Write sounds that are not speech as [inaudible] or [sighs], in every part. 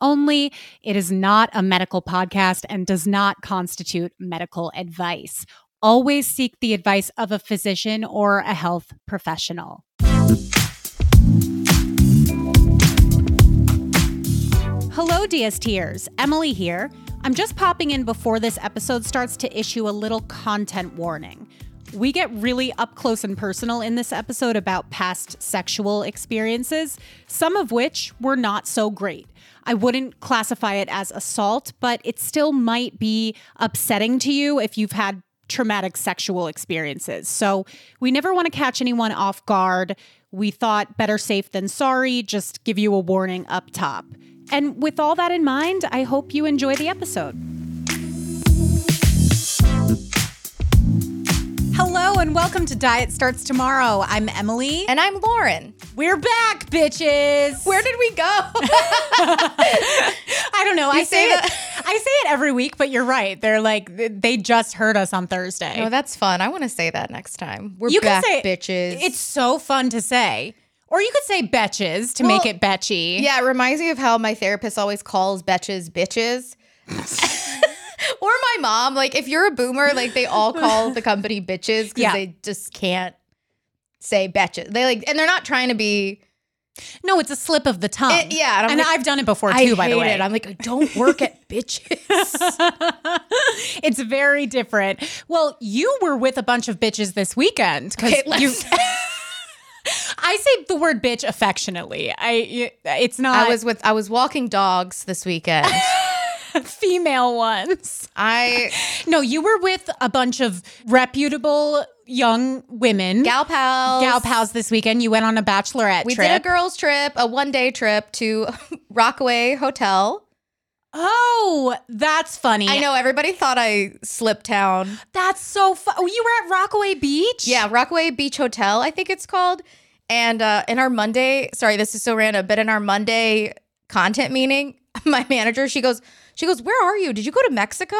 only. It is not a medical podcast and does not constitute medical advice. Always seek the advice of a physician or a health professional. Hello, DSTers. Emily here. I'm just popping in before this episode starts to issue a little content warning. We get really up close and personal in this episode about past sexual experiences, some of which were not so great. I wouldn't classify it as assault, but it still might be upsetting to you if you've had traumatic sexual experiences. So we never want to catch anyone off guard. We thought better safe than sorry, just give you a warning up top. And with all that in mind, I hope you enjoy the episode. Hello and welcome to Diet Starts Tomorrow. I'm Emily. And I'm Lauren. We're back, bitches. Where did we go? [laughs] I don't know. You I say say it. I say it every week, but you're right. They're like they just heard us on Thursday. oh, that's fun. I want to say that next time. We're You can back, say- bitches. It's so fun to say. Or you could say betches to Well, make it betchy. yeah, it reminds me of how my therapist always calls betches bitches. [laughs] or my mom. Like, if you're a boomer, like they all call the [laughs] company bitches because Yeah. they just can't say betches. They like, and they're not trying to be. No, it's a slip of the tongue. It- yeah, and and like, I've done it before too, I by the way. it. I'm like, I don't work at [laughs] bitches. [laughs] it's very different. Well, you were with a bunch of bitches this weekend because Okay, you. I say the word bitch affectionately. I it's not I was with I was walking dogs this weekend. [laughs] female ones. I No, you were with a bunch of reputable young women. gal pals. gal pals this weekend. You went on a bachelorette We trip. did a girls' trip, a one day trip to [laughs] Rockaway Hotel. oh, that's funny. I know everybody thought I slipped town. That's so fun. Oh, you were at Rockaway Beach? Yeah, Rockaway Beach Hotel, I think it's called. And uh, in our Monday, sorry, this is so random, but in our Monday content meeting, [laughs] my manager, she goes, she goes, where are you? Did you go to Mexico?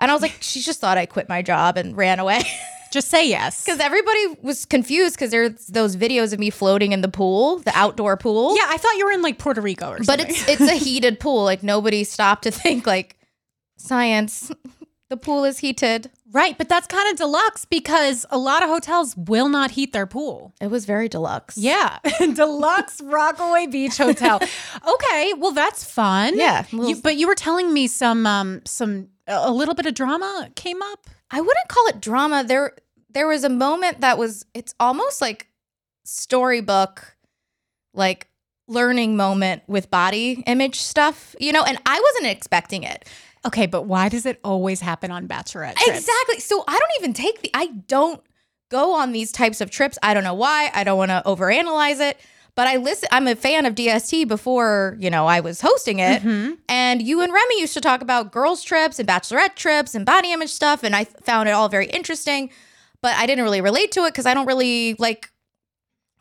And I was like, she just thought I quit my job and ran away. [laughs] Just say yes. Because everybody was confused because there's those videos of me floating in the pool, the outdoor pool. Yeah, I thought you were in like Puerto Rico or something. But it's it's a [laughs] heated pool. Like nobody stopped to think like science. [laughs] The pool is heated. Right, but that's kind of deluxe because a lot of hotels will not heat their pool. It was very deluxe. Yeah, [laughs] deluxe Rockaway Beach Hotel. [laughs] Okay, well that's fun. Yeah, You, but you were telling me some um some a little bit of drama came up. I wouldn't call it drama. There there was a moment that was it's almost like storybook like learning moment with body image stuff, you know, and I wasn't expecting it. Okay, but why does it always happen on bachelorette trips? Exactly. So I don't even take the I don't go on these types of trips. I don't know why. I don't want to overanalyze it. But I listen I'm a fan of DST before, you know, I was hosting it. Mhm. And you and Remy used to talk about girls' trips and bachelorette trips and body image stuff. And I found it all very interesting. But I didn't really relate to it because I don't really like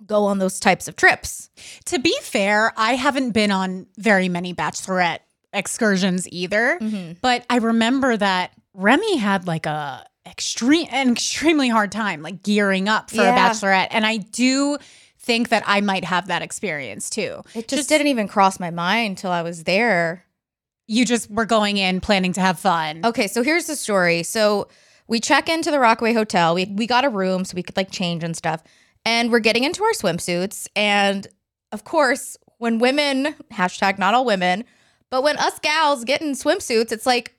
go on those types of trips. To be fair, I haven't been on very many bachelorette excursions either, mm-hmm. but I remember that Remy had like a extreme an extremely hard time like gearing up for a bachelorette and I do think that I might have that experience too. It just, didn't even cross my mind till I was there. You just were going in planning to have fun. Okay, so here's the story. So we check into the Rockaway Hotel. We we got a room so we could like change and stuff. And we're getting into our swimsuits. And of course, when women, hashtag not all women, but when us gals get in swimsuits, it's like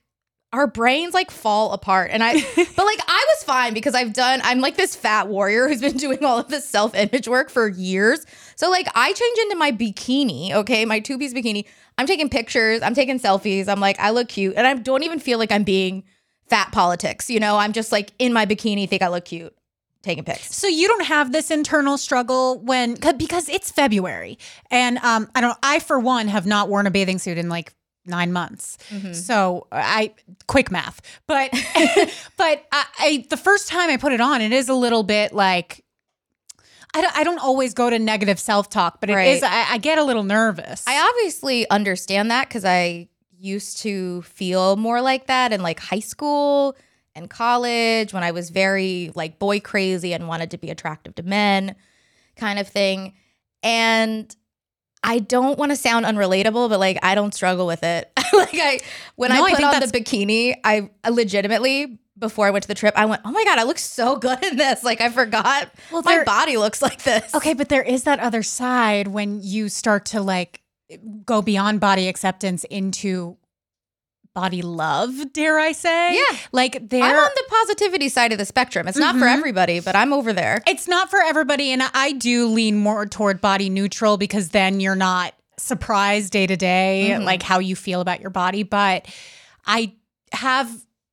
our brains like fall apart. And I [laughs] but like I was fine because I've done I'm like this fat warrior who's been [laughs] doing all of this self-image work for years. So like I change into my bikini, okay, my two-piece bikini. I'm taking pictures, I'm taking selfies. I'm like I look cute and I don't even feel like I'm being fat politics, you know? I'm just like in my bikini think I look cute. Taking pics. So you don't have this internal struggle when 'cause- because it's February, and um, I don't. I for one have not worn a bathing suit in like nine months. So I quick math, but [laughs] but I, I the first time I put it on, it is a little bit like. I don't, I don't always go to negative self talk, but it is. Right. I, I get a little nervous. I obviously understand that because I used to feel more like that in like high school and college when I was very like boy crazy and wanted to be attractive to men, kind of thing. And I don't want to sound unrelatable, but like I don't struggle with it. [laughs] like I when No, I I put think on the bikini, I, I legitimately before I went to the trip, I went, "Oh my god, I look so [laughs] good in this!" Like I forgot Well, my body looks like this. Okay, but there is that other side when you start to like go beyond body acceptance into body love, dare I say? Yeah. Like there I'm on the positivity side of the spectrum. It's not for Mhm. everybody, but I'm over there. it's not for everybody and I do lean more toward body neutral because then you're not surprised day to day Mhm. like how you feel about your body, but I have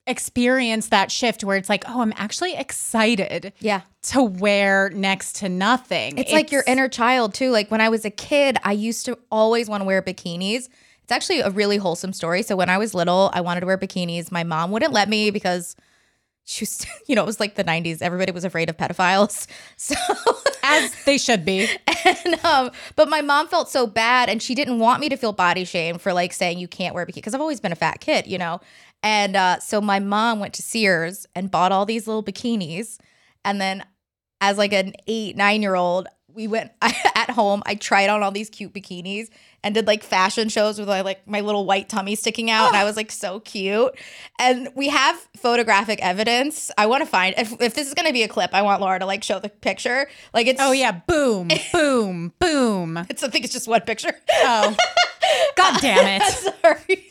experienced that shift where it's like, "Oh, I'm actually excited Yeah. to wear next to nothing." It's, like your inner child too. Like when I was a kid, I used to always want to wear bikinis. It's actually a really wholesome story. So when I was little, I wanted to wear bikinis. My mom wouldn't let me because she was, [laughs] you know, it was like the 90s. Everybody was afraid of pedophiles. [laughs] So as they should be. [laughs] and um, but my mom felt so bad and she didn't want me to feel body shame for like saying you can't wear bikini because I've always been a fat kid, you know. And uh, so my mom went to Sears and bought all these little bikinis, and then as like an eight nine year old, we went [laughs] at home. I tried on all these cute bikinis and did like fashion shows with my, like my little white tummy sticking out, and I was like so cute. And we have photographic evidence. I want to find if if this is gonna be a clip, I want Laura to like show the picture. Like it's Oh yeah, boom, [laughs] boom, boom. it's I think it's just one picture. Oh. [laughs] God damn it. Sorry.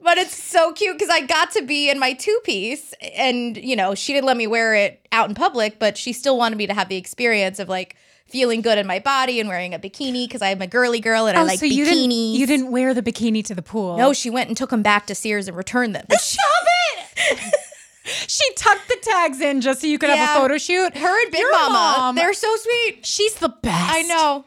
But it's so cute because I got to be in my two piece and, you know, she didn't let me wear it out in public, but she still wanted me to have the experience of like feeling good in my body and wearing a bikini because I'm a girly girl and I oh, like Oh, so you bikinis. didn't you didn't wear the bikini to the pool? No, she went and took them back to Sears and returned them. Stop it. [laughs] she tucked the tags in just so you could have a photo shoot. her and Big Your Mama, mom, they're so sweet. she's the best. I know.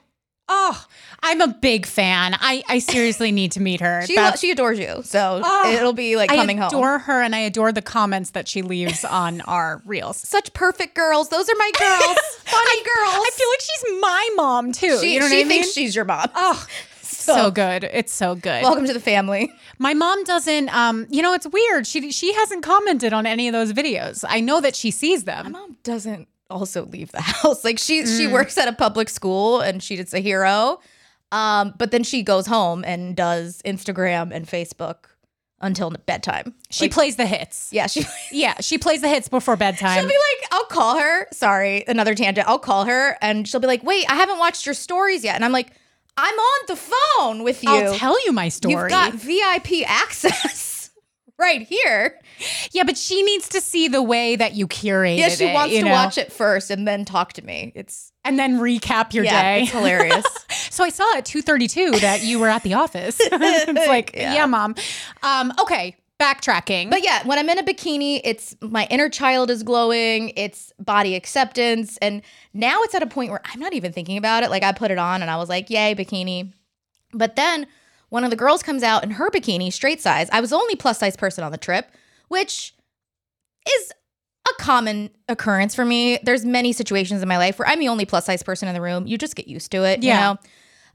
Oh, I'm a big fan. I, I seriously need to meet her. [laughs] She That's- she adores you. So Oh, it'll be like coming home. I home. adore her and I adore the comments that she leaves [laughs] on our reels. Such perfect girls. Those are my [laughs] girls. Funny girls. I feel like she's my mom too. she, you know she what I mean? thinks she's your mom. Oh, so good. It's so good. Welcome to the family. My mom doesn't. Um, you know, it's weird. She she hasn't commented on any of those videos. I know that she sees them. My mom doesn't also leave the [laughs] house. Like she Mm. she works at a public school and she she's a hero. Um, but then she goes home and does Instagram and Facebook until bedtime. She Like, plays the hits. yeah, she [laughs] Yeah, she plays the hits before bedtime. She'll be like, I'll call her. Sorry, another tangent. I'll call her and she'll be like, wait, I haven't watched your stories yet. And I'm like, I'm on the phone with you. I'll tell you my story. You've got VIP access right here. yeah, but she needs to see the way that you curated Yeah, she it, wants to know? watch it first and then talk to me. It's and then recap your yeah, day. it's hilarious. [laughs] So I saw at 2:32 that you were at the office. [laughs] it's [laughs] like, Yeah. yeah, mom. Um, okay, backtracking. But yeah, when I'm in a bikini, it's my inner child is glowing, it's body acceptance. And now it's at a point where I'm not even thinking about it. Like I put it on and I was like, yay, bikini. But then one of the girls comes out in her bikini, straight size. I was the only plus size person on the trip, which is a common occurrence for me. There's many situations in my life where I'm the only plus size person in the room. You just get used to it, Yeah. you know?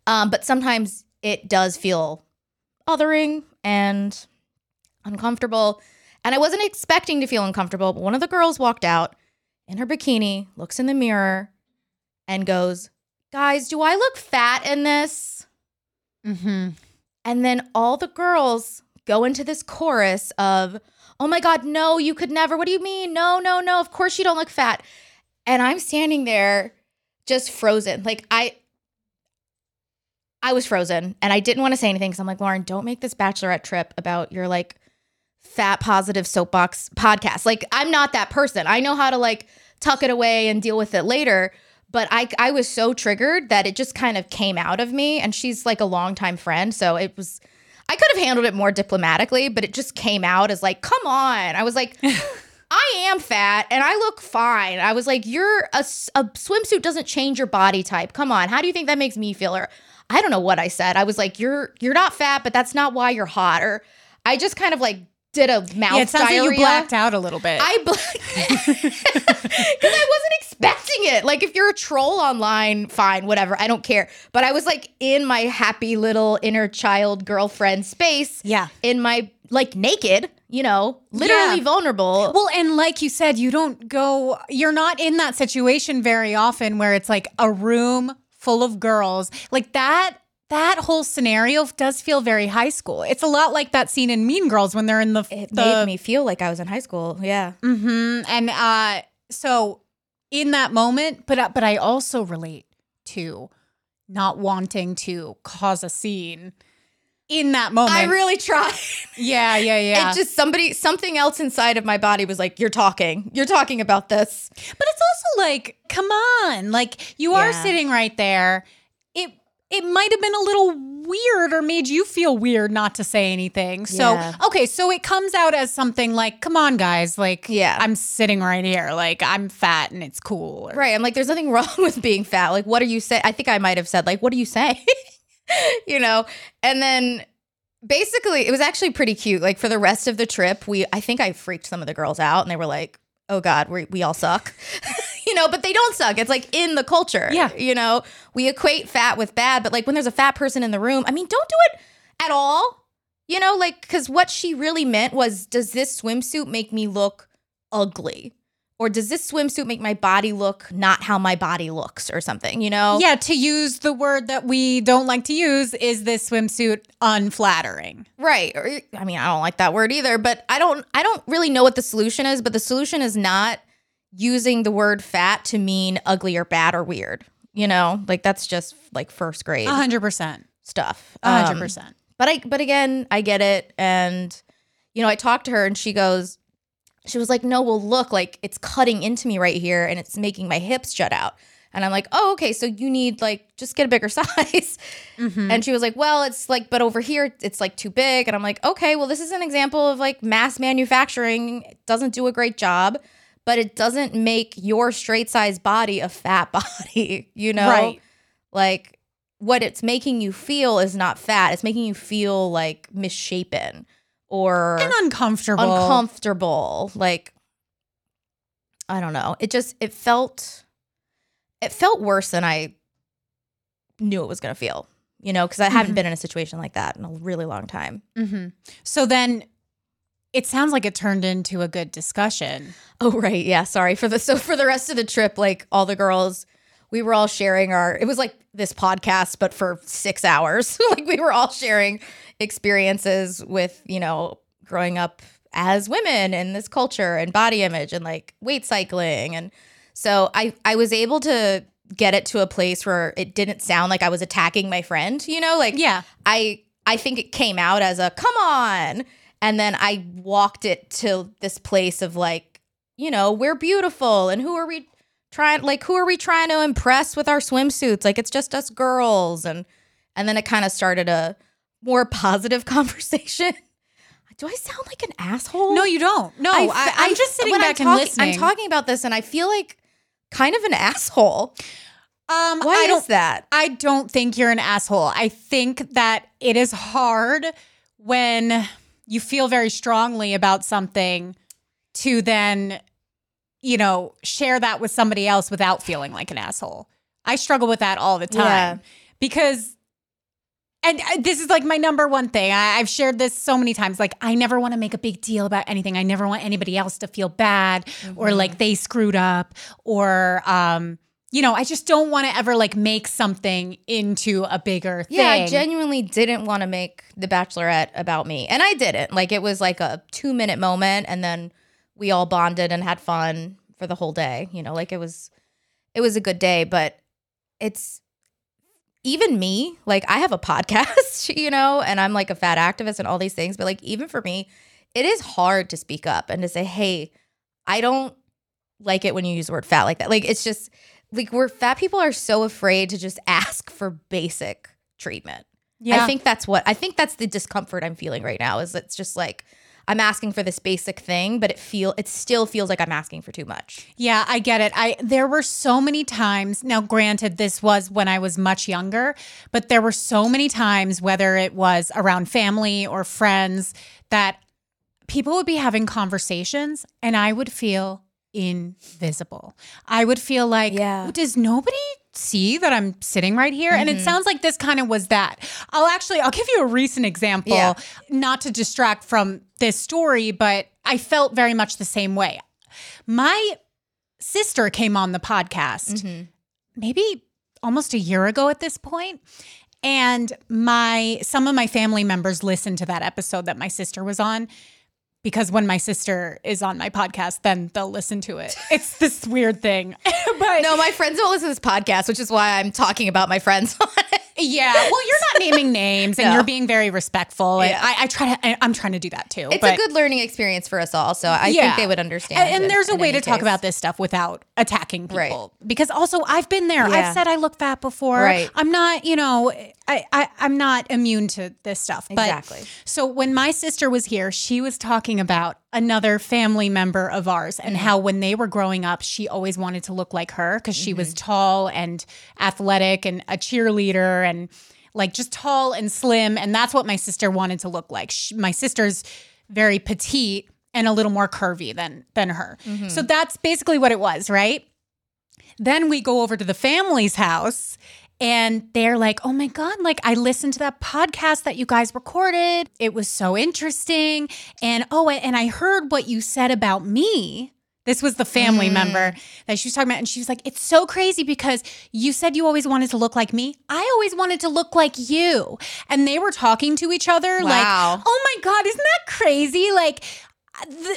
Um, but sometimes it does feel othering and uncomfortable. And I wasn't expecting to feel uncomfortable, but one of the girls walked out in her bikini, looks in the mirror, and goes, Guys, do I look fat in this? hmm And then all the girls go into this chorus of, Oh my God, no, you could never. What do you mean? No, no, no. Of course you don't look fat. And I'm standing there just frozen. Like, I. I was frozen and I didn't want to say anything because I'm like, Lauren, don't make this bachelorette trip about your like fat positive soapbox podcast. Like, I'm not that person. I know how to like tuck it away and deal with it later. But I, I was so triggered that it just kind of came out of me. And she's like a longtime friend. So it was, I could have handled it more diplomatically, but it just came out as like, come on. I was like, [laughs] I am fat and I look fine. I was like, you're a swimsuit doesn't change your body type. Come on, how do you think that makes me feel? Or I don't know what I said. I was like, you're you're not fat, but that's not why you're hot. Or I just kind of like did a mouth Yeah, it sounds diarrhea. like you blacked out a little bit. I because [laughs] I wasn't expecting it. Like if you're a troll online, fine, whatever. I don't care. But I was like in my happy little inner child girlfriend space. Yeah. In my like naked, you know, literally Yeah. vulnerable. Well, and like you said, you don't go, you're not in that situation very often where it's like a room full of girls. Like that, that whole scenario does feel very high school. It's a lot like that scene in Mean Girls when they're in the, it the made me feel like I was in high school. Yeah. Mm-hmm. And uh, so in that moment, but uh, but I also relate to not wanting to cause a scene in that moment. I really tried. yeah, yeah, [laughs] yeah. It just somebody something else inside of my body was like, You're talking. You're talking about this. But it's also like, come on, like you are Yeah. sitting right there. It might have been a little weird or made you feel weird not to say anything. So Yeah. okay, so it comes out as something like, come on, guys, like Yeah. I'm sitting right here, like I'm fat and it's cool. or- Right. I'm like, there's nothing [laughs] wrong with being fat. Like, what are you saying? I think I might have said, like, what do you say? [laughs] you know? And then basically, it was actually pretty cute. Like, for the rest of the trip, we, I think I freaked some of the girls out and they were like, oh God, we, we all suck. [laughs] you know, but they don't suck. It's like in the culture. Yeah. You know, we equate fat with bad, but like when there's a fat person in the room, I mean, don't do it at all. You know, like, because what she really meant was, does this swimsuit make me look ugly? Or does this swimsuit make my body look not how my body looks or something, you know? Yeah, to use the word that we don't like to use, is this swimsuit unflattering? Right. Or, I mean, I don't like that word either, but I don't I don't really know what the solution is, but the solution is not using the word fat to mean ugly or bad or weird. You know? Like that's just like first grade A hundred percent. stuff. A hundred Um, percent. But I but again, I get it and you know, I talked to her and she goes she was like, "No, well look, like it's cutting into me right here and it's making my hips jut out." And I'm like, "Oh, okay, so you need like just get a bigger [laughs] size." Mm-hmm. And she was like, "Well, it's like but over here it's like too big." And I'm like, "Okay, well this is an example of like mass manufacturing It doesn't do a great job." But it doesn't make your straight size body a fat [laughs] body, you know? Right. Like what it's making you feel is not fat. It's making you feel like misshapen or And uncomfortable. uncomfortable. Like I don't know. It just it felt it felt worse than I knew it was going to feel. You know, because I haven't Mhm. been in a situation like that in a really long time. hmm So then it sounds like it turned into a good discussion. Oh right, yeah. Sorry for the so for the rest of the trip, like all the girls, we were all sharing our. It was like this podcast, but for six hours. [laughs] like we were all sharing experiences with you know growing up as women in this culture and body image and like weight cycling and so I I was able to get it to a place where it didn't sound like I was attacking my friend. You know, like Yeah. I I think it came out as a come on. And then I walked it to this place of like, you know, we're beautiful and who are we trying like who are we trying to impress with our swimsuits? Like it's just us girls and and then it kind of started a more [laughs] positive conversation. [laughs] Do I sound like an asshole? No, you don't. No, I, am just sitting back I'm and talking- listening. I'm talking about this and I feel like kind of an asshole. Um, Why I is don't. that? I don't think you're an asshole. I think that it is hard when you feel very strongly about something to then, you know, share that with somebody else without feeling like an asshole. I struggle with that all the time Yeah. because. And uh, this is like my number one thing. I, I've shared this so many times. Like, I never want to make a big deal about anything. I never want anybody else to feel bad or like they screwed up or, um, you know, I just don't want to ever like make something into a bigger thing. Yeah, I genuinely didn't want to make The Bachelorette about me. And I didn't. Like, it was like a two minute moment. And then we all bonded and had fun for the whole day. You know, like it was, it was a good day. But it's even me, like, I have a [laughs] podcast, you know, and I'm like a fat activist and all these things. But like, even for me, it is hard to speak up and to say, hey, I don't like it when you use the word fat like that. Like, it's just, like we're fat people are so afraid to just ask for basic treatment. yeah. I think that's what I think that's the discomfort I'm feeling right now is it's just like I'm asking for this basic thing, but it feel it still feels like I'm asking for too much. Yeah, I get it. I there were so many times. Now, granted, this was when I was much younger, but there were so many times, whether it was around family or friends, that people would be having conversations, and I would feel invisible. I would feel like, Yeah. does nobody see that I'm sitting right here? And it mm-hmm. sounds like this kind of was that. I'll actually I'll give you a recent example, Yeah. not to distract from this story, but I felt very much the same way. My sister came on the podcast mm-hmm. maybe almost a year ago at this point and my some of my family members listened to that episode that my sister was on because when my sister is on my podcast then they'll listen to it it's this weird thing [laughs] but No, my friends don't listen to this podcast, which is why I'm talking about my friends on it. yeah well you're not naming names and [laughs] No. you're being very respectful Yeah. I, I try to I, i'm trying to do that too It's but- a good learning experience for us all, so I Yeah. think they would understand. And, and there's a way to talk about this stuff without attacking people. Right. Because also I've been there. Yeah. I've said I look fat before. Right. I'm not, you know, I, I I'm not immune to this stuff. But Exactly. so when my sister was here, she was talking about another family member of ours and Mm-hmm. how when they were growing up, she always wanted to look like her because she Mm-hmm. was tall and athletic and a cheerleader and like just tall and slim. And that's what my sister wanted to look like. She, my sister's very petite and a little more curvy than than her. Mm-hmm. So that's basically what it was, right? Then we go over to the family's house and they're like, oh my God, like I listened to that podcast that you guys recorded. It was so interesting. And oh, and I heard what you said about me. This was the family Mm. member that she was talking about. And she was like, it's so crazy because you said you always wanted to look like me. I always wanted to look like you. And they were talking to each other Wow. like, oh my God, isn't that crazy? Like,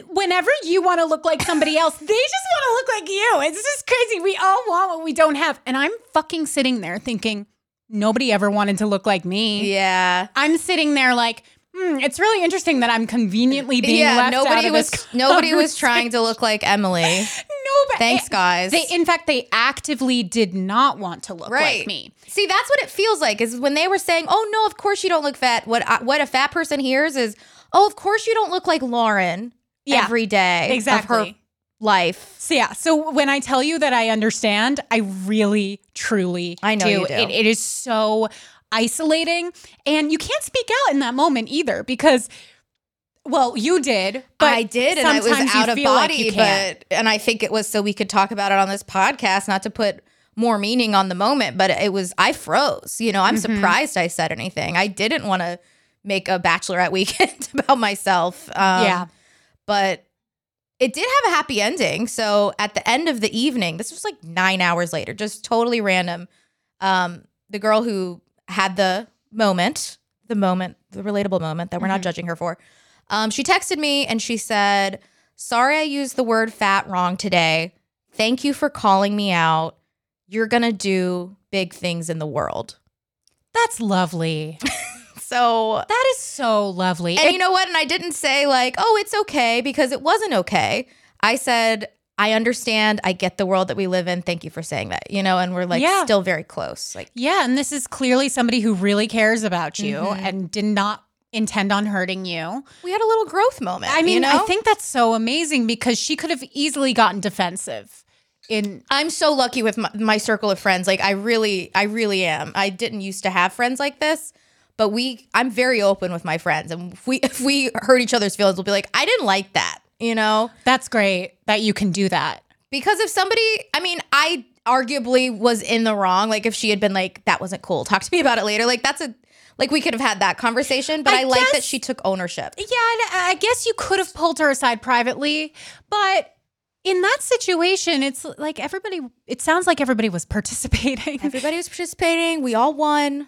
whenever you want to look like somebody [laughs] else, they just want to look like you. It's just crazy. We all want what we don't have. And I'm fucking sitting there thinking, nobody ever wanted to look like me. Yeah. I'm sitting there like, hmm, it's really interesting that I'm conveniently being yeah, left out nobody of was nobody was trying to look like Emily. [laughs] No, Thanks, guys. They, in fact, they actively did not want to look like me. See, that's what it feels like. Is when they were saying, "Oh no, of course you don't look fat." What I, what a fat person hears is, "Oh, of course you don't look like Lauren Yeah, every day Exactly. of her life." So yeah, so when I tell you that I understand, I really, truly, I know do. you do. It, it is so isolating, and you can't speak out in that moment either because, well, you did, but I did, and I was out of feel like body, but and I think it was so we could talk about it on this podcast, not to put more meaning on the moment, but it was I froze. You know, I'm Mm-hmm. surprised I said anything. I didn't want to make a bachelorette weekend [laughs] about myself. Um, Yeah. but it did have a happy ending. So at the end of the evening, this was like nine hours later, just totally random. Um, the girl who had the moment, the moment, the relatable moment that we're not judging her for, um, she texted me and she said, Sorry I used the word fat wrong today. Thank you for calling me out. You're going to do big things in the world. That's lovely. [laughs] So That is so lovely. And It- you know what? And I didn't say like, oh, it's okay because it wasn't okay. I said, I understand. I get the world that we live in. Thank you for saying that. You know, and we're like Yeah. still very close. Like, yeah, and this is clearly somebody who really cares about you Mm-hmm. and did not intend on hurting you. we had a little growth moment. I mean, you know? I think that's so amazing because she could have easily gotten defensive. In I'm so lucky with my, my circle of friends. Like, I really, I really am. I didn't used to have friends like this. But we, I'm very open with my friends, and if we [laughs] if we hurt each other's feelings, we'll be like, I didn't like that, you know. that's great that you can do that. Because if somebody, I mean, I arguably was in the wrong. Like if she had been like, that wasn't cool, talk to me about it later. Like that's a, like we could have had that conversation. But I I, like that she took ownership. Yeah, and I guess you could have pulled her aside privately, but in that situation, it's like everybody. It sounds like everybody was participating. Everybody was participating. We all won.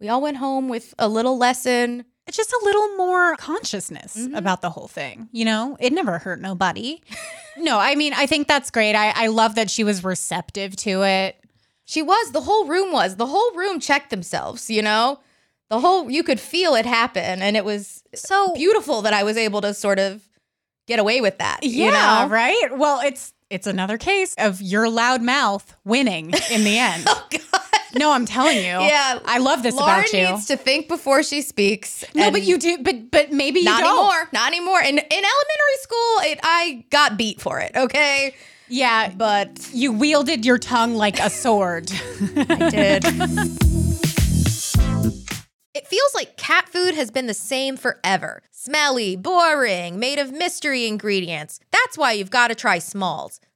We all went home with a little lesson. It's just a little more consciousness mm-hmm. about the whole thing. You know, it never hurt nobody. [laughs] no, I mean, I think that's great. I, I love that she was receptive to it. She was, the whole room was, the whole room checked themselves, you know? The whole, you could feel it happen. And it was So beautiful that I was able to sort of get away with that. yeah, you know? right. Well, it's it's another case of your loud mouth winning in the end. [laughs] Oh, God. No, I'm telling you. [laughs] Yeah, I love this Lauren about you. needs to think before she speaks. no, but you do. But but maybe you not don't. anymore. Not anymore. In in elementary school, it I got beat for it. Okay, Yeah, but you wielded your tongue like a sword. [laughs] I did. It feels like cat food has been the same forever. Smelly, boring, made of mystery ingredients. That's why you've got to try Smalls.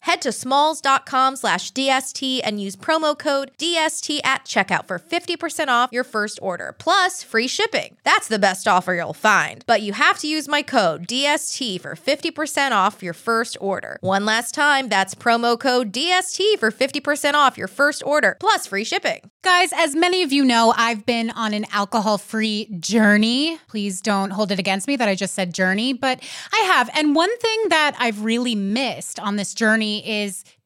Head to smalls.com slash DST and use promo code DST at checkout for 50% off your first order, plus free shipping. That's the best offer you'll find. But you have to use my code DST for 50% off your first order. One last time, that's promo code DST for 50% off your first order, plus free shipping. Guys, as many of you know, I've been on an alcohol free journey. Please don't hold it against me that I just said journey, but I have. And one thing that I've really missed on this journey is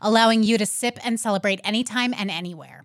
allowing you to sip and celebrate anytime and anywhere.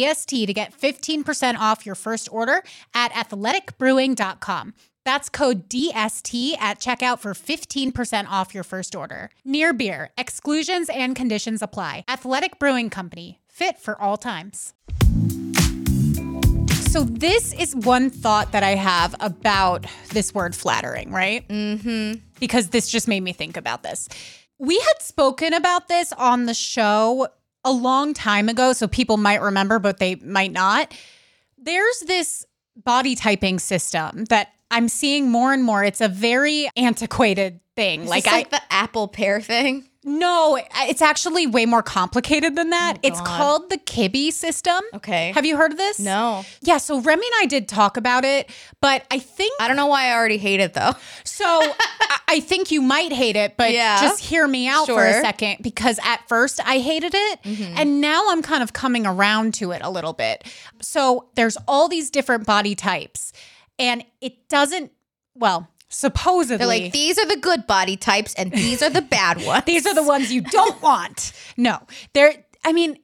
DST to get 15% off your first order at athleticbrewing.com. That's code DST at checkout for 15% off your first order. Near Beer, exclusions and conditions apply. Athletic Brewing Company, fit for all times. So, this is one thought that I have about this word flattering, right? Mm-hmm. Because this just made me think about this. We had spoken about this on the show a long time ago, so people might remember, but they might not. There's this body typing system that I'm seeing more and more. It's a very antiquated thing. like, Like, like the apple pear thing. No, it's actually way more complicated than that. Oh it's called the Kibbe system. Okay. Have you heard of this? No, Yeah, so Remy and I did talk about it, but I think I don't know why I already hate it though. so. I- I think you might hate it, but Yeah. just hear me out for a second because at first I hated it, mm-hmm. and now I'm kind of coming around to it a little bit. So there's all these different body types, and it doesn't. Well, supposedly, They're like these are the good body types and these are the bad [laughs] ones. these are the ones you don't [laughs] want. No, they're, I mean,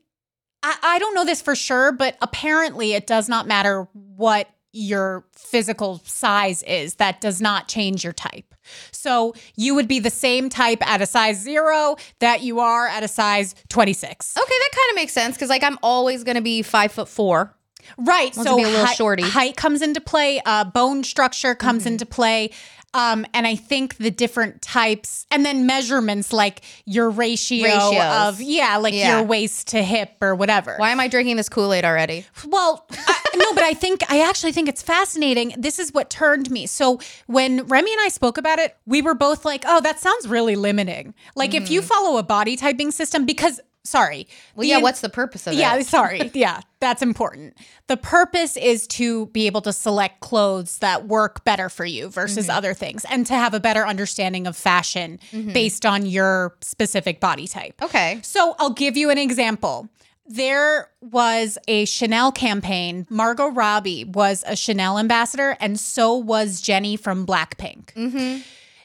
I, I don't know this for sure, but apparently it does not matter what your physical size is. That does not change your type. So you would be the same type at a size zero that you are at a size 26. Okay, that kind of makes sense because like I'm always gonna be five foot four. Right. So a little height, shorty. height comes into play, uh, bone structure comes Mm-hmm. into play. Um, and I think the different types and then measurements like your ratio Ratios. of, yeah, like Yeah. your waist to hip or whatever. Why am I drinking this Kool Aid already? Well, I, no, but I think I actually think it's fascinating. This is what turned me. So when Remy and I spoke about it, we were both like, "Oh, that sounds really limiting." Like if Mm-hmm. you follow a body typing system, because sorry. Well, The yeah, in- what's the purpose of that? yeah, it? [laughs] sorry. Yeah, that's important. The purpose is to be able to select clothes that work better for you versus Mm-hmm. other things and to have a better understanding of fashion based on your specific body type. Okay. So I'll give you an example. There was a Chanel campaign. Margot Robbie was a Chanel ambassador, and so was Jennie from Blackpink.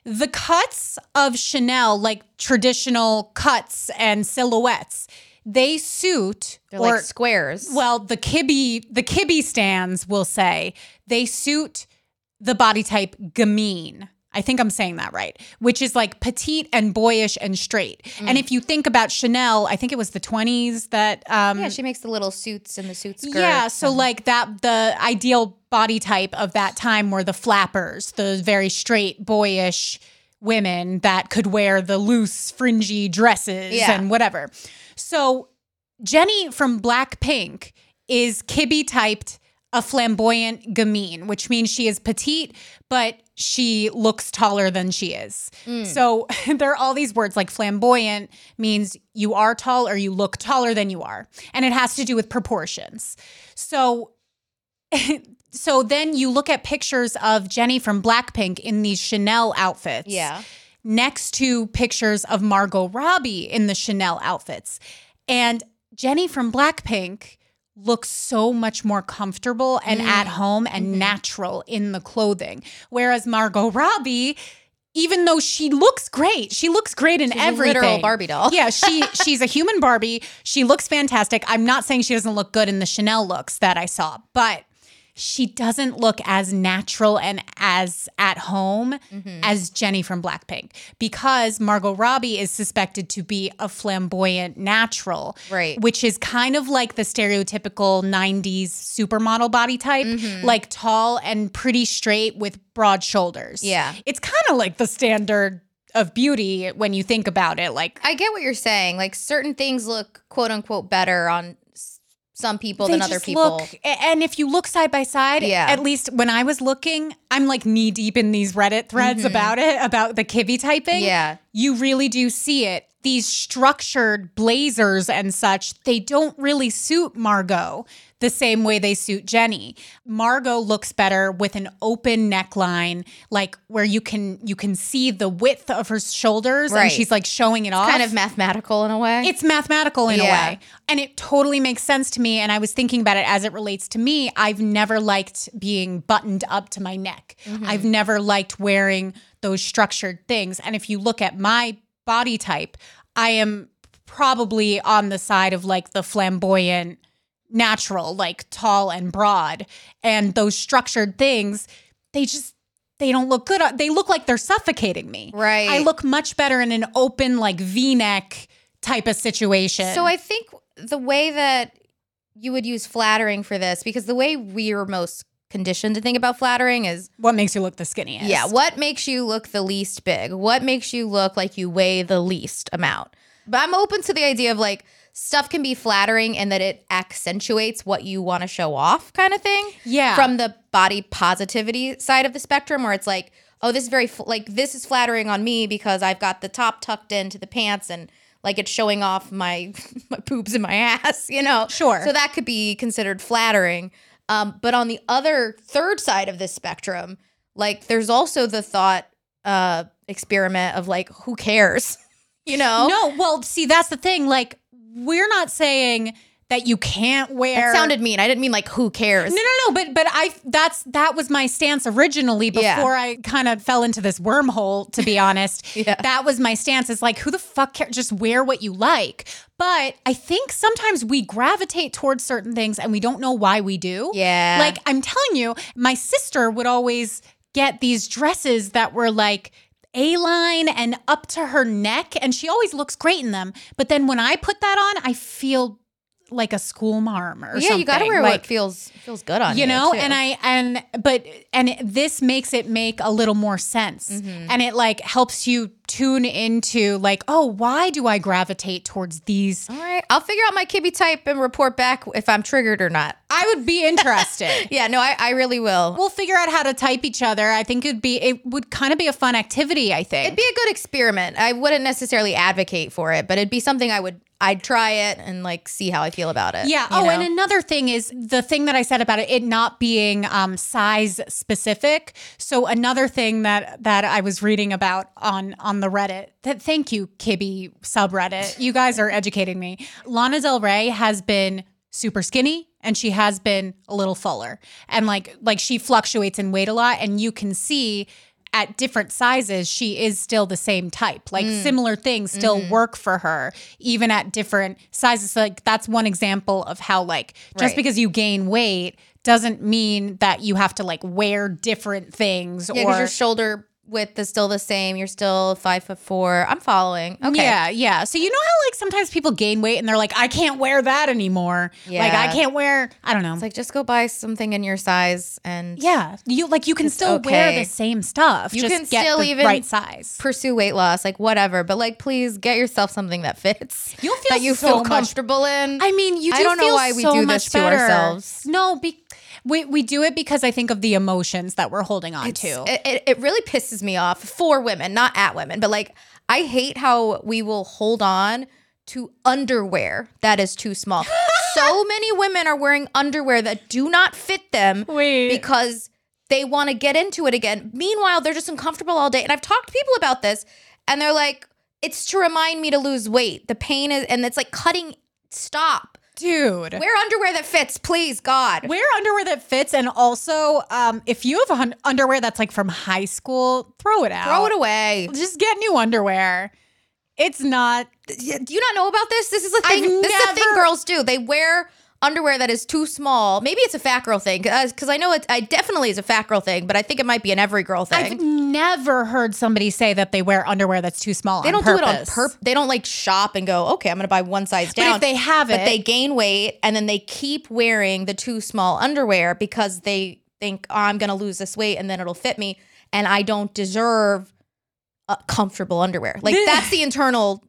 The cuts of Chanel, like traditional cuts and silhouettes, they suit They're or like squares. well, the Kibbe the Kibbe stands will say they suit the body type gamine. I think I'm saying that right, which is like petite and boyish and straight. Mm. And if you think about Chanel, I think it was the 20s that um yeah, she makes the little suits and the suit skirts. yeah, so and- like that the ideal body type of that time were the flappers, the very straight boyish women that could wear the loose fringy dresses Yeah. and whatever. So Jennie from Blackpink is Kibbe typed a flamboyant gamine, which means she is petite, but she looks taller than she is. Mm. So [laughs] there are all these words like flamboyant means you are tall or you look taller than you are. And it has to do with proportions. So [laughs] so then you look at pictures of Jennie from Blackpink in these Chanel outfits yeah. next to pictures of Margot Robbie in the Chanel outfits. And Jennie from Blackpink looks so much more comfortable and Mm. at home and Mm-hmm. natural in the clothing. Whereas Margot Robbie, even though she looks great, she looks great in She's a everything. literal Barbie doll. Yeah, [laughs] she she's a human Barbie. She looks fantastic. I'm not saying she doesn't look good in the Chanel looks that I saw, but she doesn't look as natural and as at home Mm-hmm. as Jennie from Blackpink because Margot Robbie is suspected to be a flamboyant natural, Right. Which is kind of like the stereotypical 90s supermodel body type, Mm-hmm. like tall and pretty straight with broad shoulders. Yeah. It's kind of like the standard of beauty when you think about it. Like, I get what you're saying. Like certain things look quote unquote better on some people they than other people. Look, and if you look side by side, Yeah. at least when I was looking, I'm like knee deep in these Reddit threads about it, about the Kibbe typing. Mm-hmm. Yeah. You really do see it. These structured blazers and such, they don't really suit Margot the same way they suit Jennie. Margot looks better with an open neckline, like where you can you can see the width of her shoulders and she's like showing it off. kind of mathematical in a way. It's mathematical in Yeah. a way. And it totally makes sense to me. And I was thinking about it as it relates to me. I've never liked being buttoned up to my neck. Mm-hmm. I've never liked wearing those structured things. And if you look at my body type, I am probably on the side of like the flamboyant, natural, like tall and broad. And those structured things, they just, they don't look good. They look like they're suffocating me. Right. I look much better in an open, like V neck type of situation. So I think the way that you would use flattering for this, because the way we are most conditioned to think about flattering is what makes you look the skinniest? yeah, what makes you look the least big? What makes you look like you weigh the least amount? But I'm open to the idea of like stuff can be flattering and that it accentuates what you want to show off kind of thing. Yeah. From the body positivity side of the spectrum where it's like, oh, this is very fl- like this is flattering on me because I've got the top tucked into the pants and like it's showing off my [laughs] my boobs and my ass, you know. Sure. So that could be considered flattering. Um, but on the other third side of this spectrum, like there's also the thought uh experiment of like who cares? [laughs] you know? No, well, see, that's the thing. Like, we're not saying that you can't wear. That sounded mean. I didn't mean like who cares. No, no, no. But but I that's that was my stance originally before Yeah. I kind of fell into this wormhole. To be [laughs] honest, Yeah. that was my stance. Is like, who the fuck cares? Just wear what you like. But I think sometimes we gravitate towards certain things and we don't know why we do. Yeah. Like I'm telling you, my sister would always get these dresses that were like A line and up to her neck, and she always looks great in them. But then when I put that on, I feel like a school marm or yeah, you got to wear like, what feels feels good on you. you know too. and i and but and this makes it make a little more sense Mm-hmm. and it like helps you tune into like, oh, why do I gravitate towards these? All right. I'll figure out my Kibbe type and report back if I'm triggered or not. I would be interested. [laughs] Yeah, no, I, I really will. We'll figure out how to type each other. I think it'd be it would kind of be a fun activity, I think. It'd be a good experiment. I wouldn't necessarily advocate for it, but it'd be something I would I'd try it and like see how I feel about it. Yeah. Oh, know? and another thing is the thing that I said about it, it not being um, size specific. So another thing that that I was reading about on on the Reddit. That thank you, Kibbe subreddit. You guys are educating me. Lana Del Rey has been super skinny and she has been a little fuller and like like she fluctuates in weight a lot and you can see at different sizes she is still the same type like Mm. similar things still Mm-hmm. work for her even at different sizes So, like that's one example of how like just Right. because you gain weight doesn't mean that you have to like wear different things Yeah, or your shoulder width is still the same. You're still five foot four. I'm following. Okay. Yeah, yeah. So you know how like sometimes people gain weight and they're like, I can't wear that anymore. Yeah. Like I can't wear. I don't know. It's like just go buy something in your size and yeah, you like you can still wear the same stuff. You just can still the even right size. pursue weight loss, like whatever. But like, please get yourself something that fits. You'll feel that you so feel much- comfortable in. I mean, you. Do I don't know why we so do much this to better. ourselves. No, be, we we do it because I think of the emotions that we're holding on to. It, it, it really pisses me off for women, not at women, but like I hate how we will hold on to underwear that is too small. [laughs] so many women are wearing underwear that do not fit them Wait. because they want to get into it again. Meanwhile, they're just uncomfortable all day. And I've talked to people about this and they're like, it's to remind me to lose weight. The pain is, and it's like cutting, stop. Dude. Wear underwear that fits, please, God. Wear underwear that fits, and also, um, if you have un- underwear that's like from high school, throw it out. Throw it away. Just get new underwear. It's not. do you not know about this? This is a thing. I've this is a thing girls do. They wear underwear that is too small. Maybe it's a fat girl thing because I know it. I definitely is a fat girl thing, but I think it might be an every girl thing. I've never heard somebody say that they wear underwear that's too small. they on don't do it on purpose. purpose. They don't like shop and go, okay, I'm going to buy one size down. But if they have but it- they gain weight and then they keep wearing the too small underwear because they think oh, I'm going to lose this weight and then it'll fit me, and I don't deserve uh, comfortable underwear. Like that's the internal.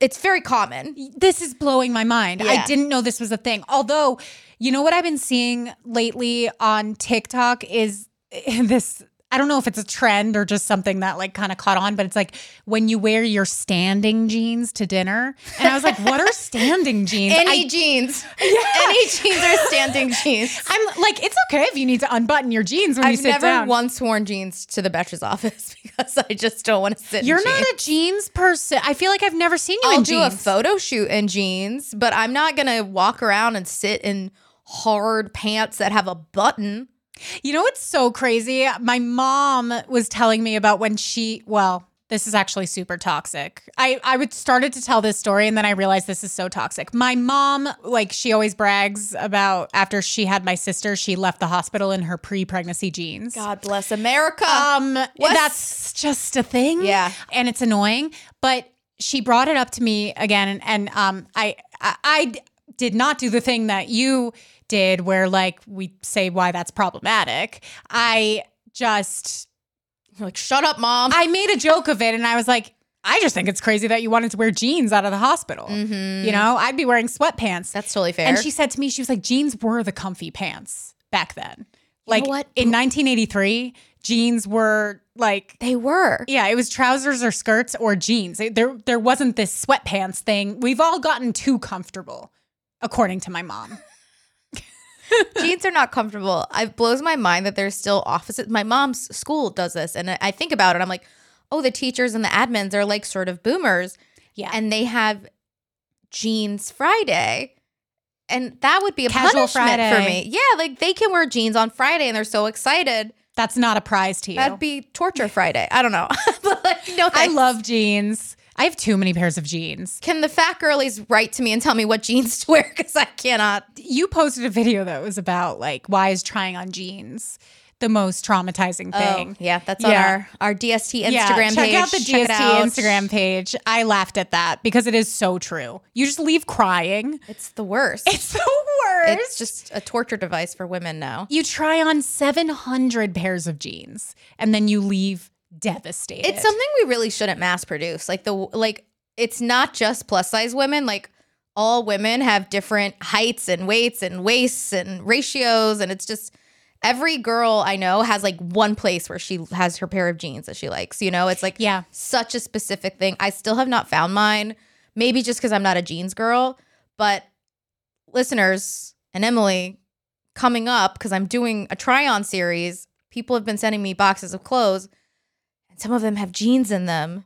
It's very common. This is blowing my mind. I didn't know this was a thing. Although, you know what I've been seeing lately on TikTok is [laughs] this. I don't know if it's a trend or just something that like kind of caught on, but it's like when you wear your standing jeans to dinner. And I was like, what are [laughs] standing jeans? Any I, jeans, any jeans are standing jeans. [laughs] I'm like, it's okay if you need to unbutton your jeans when you sit down. I've never once worn jeans to the Betches office [laughs] because I just don't want to sit. You're not jeans. a jeans person. I feel like I've never seen you I'll in do a photo shoot in jeans, but I'm not gonna walk around and sit in hard pants that have a button. You know what's so crazy? My mom was telling me about when she, well, this is actually super toxic. I I would started to tell this story and then I realized this is so toxic. My mom, like she always brags about after she had my sister, she left the hospital in her pre-pregnancy jeans. God bless America. Um, What's- that's just a thing. Yeah. and it's annoying. But she brought it up to me again, and, and um, I, I I did not do the thing that you did, where like we say why that's problematic. I just You're like, shut up, mom. I made a joke of it, and I was like. I just think it's crazy that you wanted to wear jeans out of the hospital. Mm-hmm. You know, I'd be wearing sweatpants. That's totally fair. And she said to me, she was like, jeans were the comfy pants back then. Like what? in 1983, jeans were like they were. yeah, it was trousers or skirts or jeans. There there wasn't this sweatpants thing. We've all gotten too comfortable, according to my mom. [laughs] jeans are not comfortable. It blows my mind that there's still offices. My mom's school does this, and I- think about it. I'm like, oh, the teachers and the admins are like sort of boomers, Yeah. and they have jeans Friday. And that would be a Casual punishment for me. Yeah, like they can wear jeans on Friday and they're so excited. That's not a prize to you. That'd be torture Friday. I don't know. [laughs] but like, no, I love jeans. I have too many pairs of jeans. Can the fat girlies write to me and tell me what jeans to wear? [laughs] Because I cannot. You posted a video that was about like why is trying on jeans the most traumatizing oh, thing. Oh, yeah, that's on Yeah. our our DST Instagram yeah, check page. out the Check DST out. Instagram page. I laughed at that because it is so true. You just leave crying. It's the worst. It's the worst. It's just a torture device for women now. you try on 700 pairs of jeans and then you leave devastated. It's something we really shouldn't mass produce. Like the like it's not just plus size women. Like all women have different heights and weights and waists and ratios and it's just every girl I know has like one place where she has her pair of jeans that she likes, you know? It's like Yeah. such a specific thing. I still have not found mine. Maybe just cuz I'm not a jeans girl, but listeners and Emily coming up because I'm doing a try on series, people have been sending me boxes of clothes some of them have jeans in them.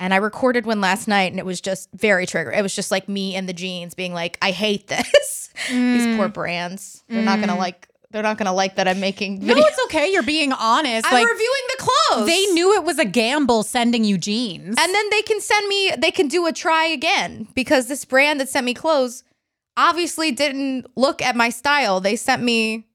And I recorded one last night and it was just very trigger. It was just like me and the jeans being like, I hate this. [laughs] These poor mm. brands. They're not gonna mm. like they're not gonna like that I'm making no, videos. it's okay. You're being honest. I'm like reviewing the clothes. they knew it was a gamble sending you jeans. And then they can send me, they can do a try again because this brand that sent me clothes obviously didn't look at my style. They sent me,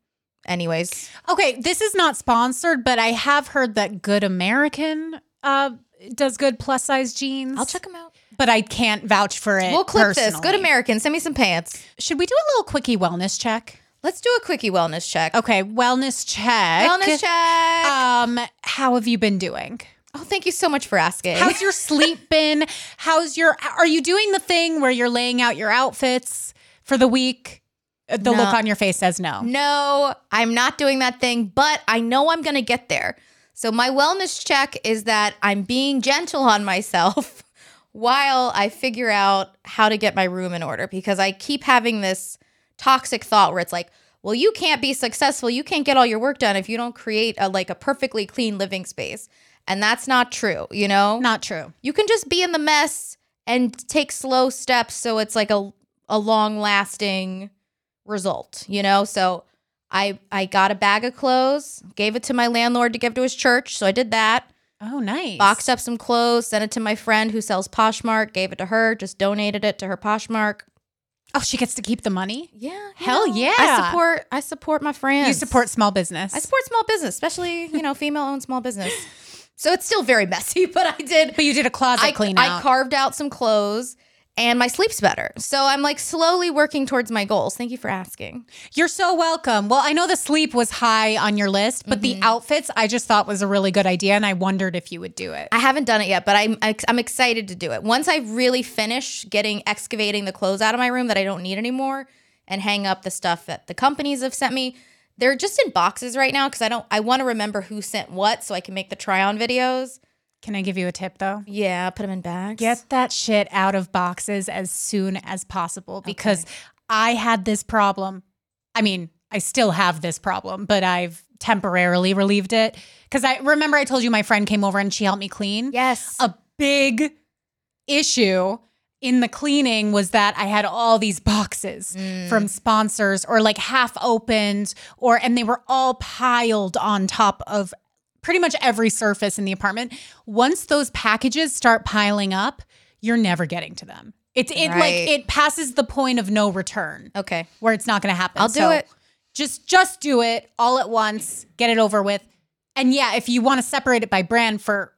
anyways. Okay, this is not sponsored, but I have heard that Good American uh, does good plus size jeans. I'll check them out. but I can't vouch for it. We'll clip this. Good. American, send me some pants. Should we do a little quickie wellness check? Let's do a quickie wellness check. Okay, wellness check. Wellness check. Um, how have you been doing? oh, thank you so much for asking. How's your sleep [laughs] been? How's your? Are you doing the thing where you're laying out your outfits for the week? Uh, The No. look on your face says no. No, I'm not doing that thing, but I know I'm going to get there. So, my wellness check is that I'm being gentle on myself [laughs] while I figure out how to get my room in order because I keep having this toxic thought where it's like, well, you can't be successful. You can't get all your work done if you don't create a like a perfectly clean living space. And that's not true, you know? Not true. you can just be in the mess and take slow steps so it's like a a long lasting result, you know? So I I got a bag of clothes, gave it to my landlord to give to his church, so I did that. Oh, nice. Boxed up some clothes, sent it to my friend who sells Poshmark, gave it to her, just donated it to her Poshmark. Oh, she gets to keep the money. Yeah. Hell know, yeah. I support I support my friends. You support small business. I support small business, especially, you know, female owned small business. [laughs] So it's still very messy, [laughs] but I did but you did a closet I, clean I carved out some clothes and my sleep's better. So I'm like slowly working towards my goals. Thank you for asking. You're so welcome. Well, I know the sleep was high on your list, but Mm-hmm. the outfits I just thought was a really good idea, and I wondered if you would do it. I haven't done it yet, but I'm I'm excited to do it. Once I really finish getting excavating the clothes out of my room that I don't need anymore and hang up the stuff that the companies have sent me. They're just in boxes right now because I don't I want to remember who sent what so I can make the try on videos. Can I give you a tip though? Yeah, put them in bags. Get that shit out of boxes as soon as possible because I had this problem. I mean, I still have this problem, but I've temporarily relieved it. Because I remember I told you my friend came over and she helped me clean. Yes. A big issue in the cleaning was that I had all these boxes mm. from sponsors or like half opened or and they were all piled on top of pretty much every surface in the apartment. Once those packages start piling up, you're never getting to them. It's it like it passes the point of no return okay. where it's not going to happen. I'll do So it. Just just do it all at once, get it over with. And yeah, if you want to separate it by brand for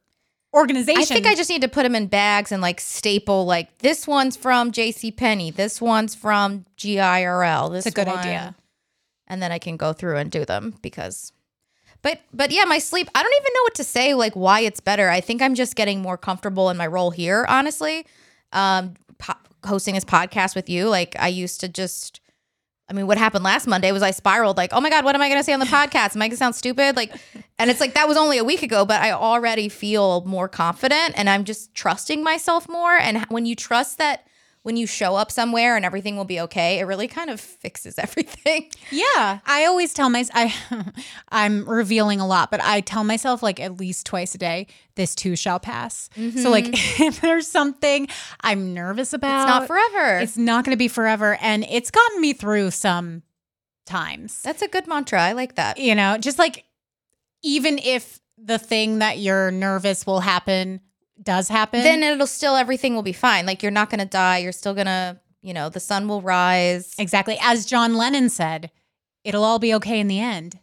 organization, I think I just need to put them in bags and like staple like this one's from J.C. Penney, this one's from GIRL. This it's a good one- idea. and then I can go through and do them because. But but yeah, my sleep. I don't even know what to say. Like why it's better. I think I'm just getting more comfortable in my role here. Honestly, um, po- hosting this podcast with you. Like I used to just. I mean, what happened last Monday was I spiraled like, oh my God, what am I going to say on the [laughs] podcast? Am I going to sound stupid? Like, and it's like that was only a week ago, but I already feel more confident and I'm just trusting myself more. And when you trust that when you show up somewhere and everything will be okay, it really kind of fixes [laughs] everything. Yeah, I always tell myself I [laughs] I'm revealing a lot, but I tell myself like at least twice a day, this too shall pass. So like mm-hmm. [laughs] if there's something I'm nervous about, It's not forever. It's not going to be forever, and it's gotten me through some times. That's a good mantra. I like that. you know, just like even if the thing that you're nervous will happen does happen, Then it'll still everything will be fine. Like you're not gonna die. You're still gonna, you know, the sun will rise. exactly as John Lennon said, it'll all be okay in the end.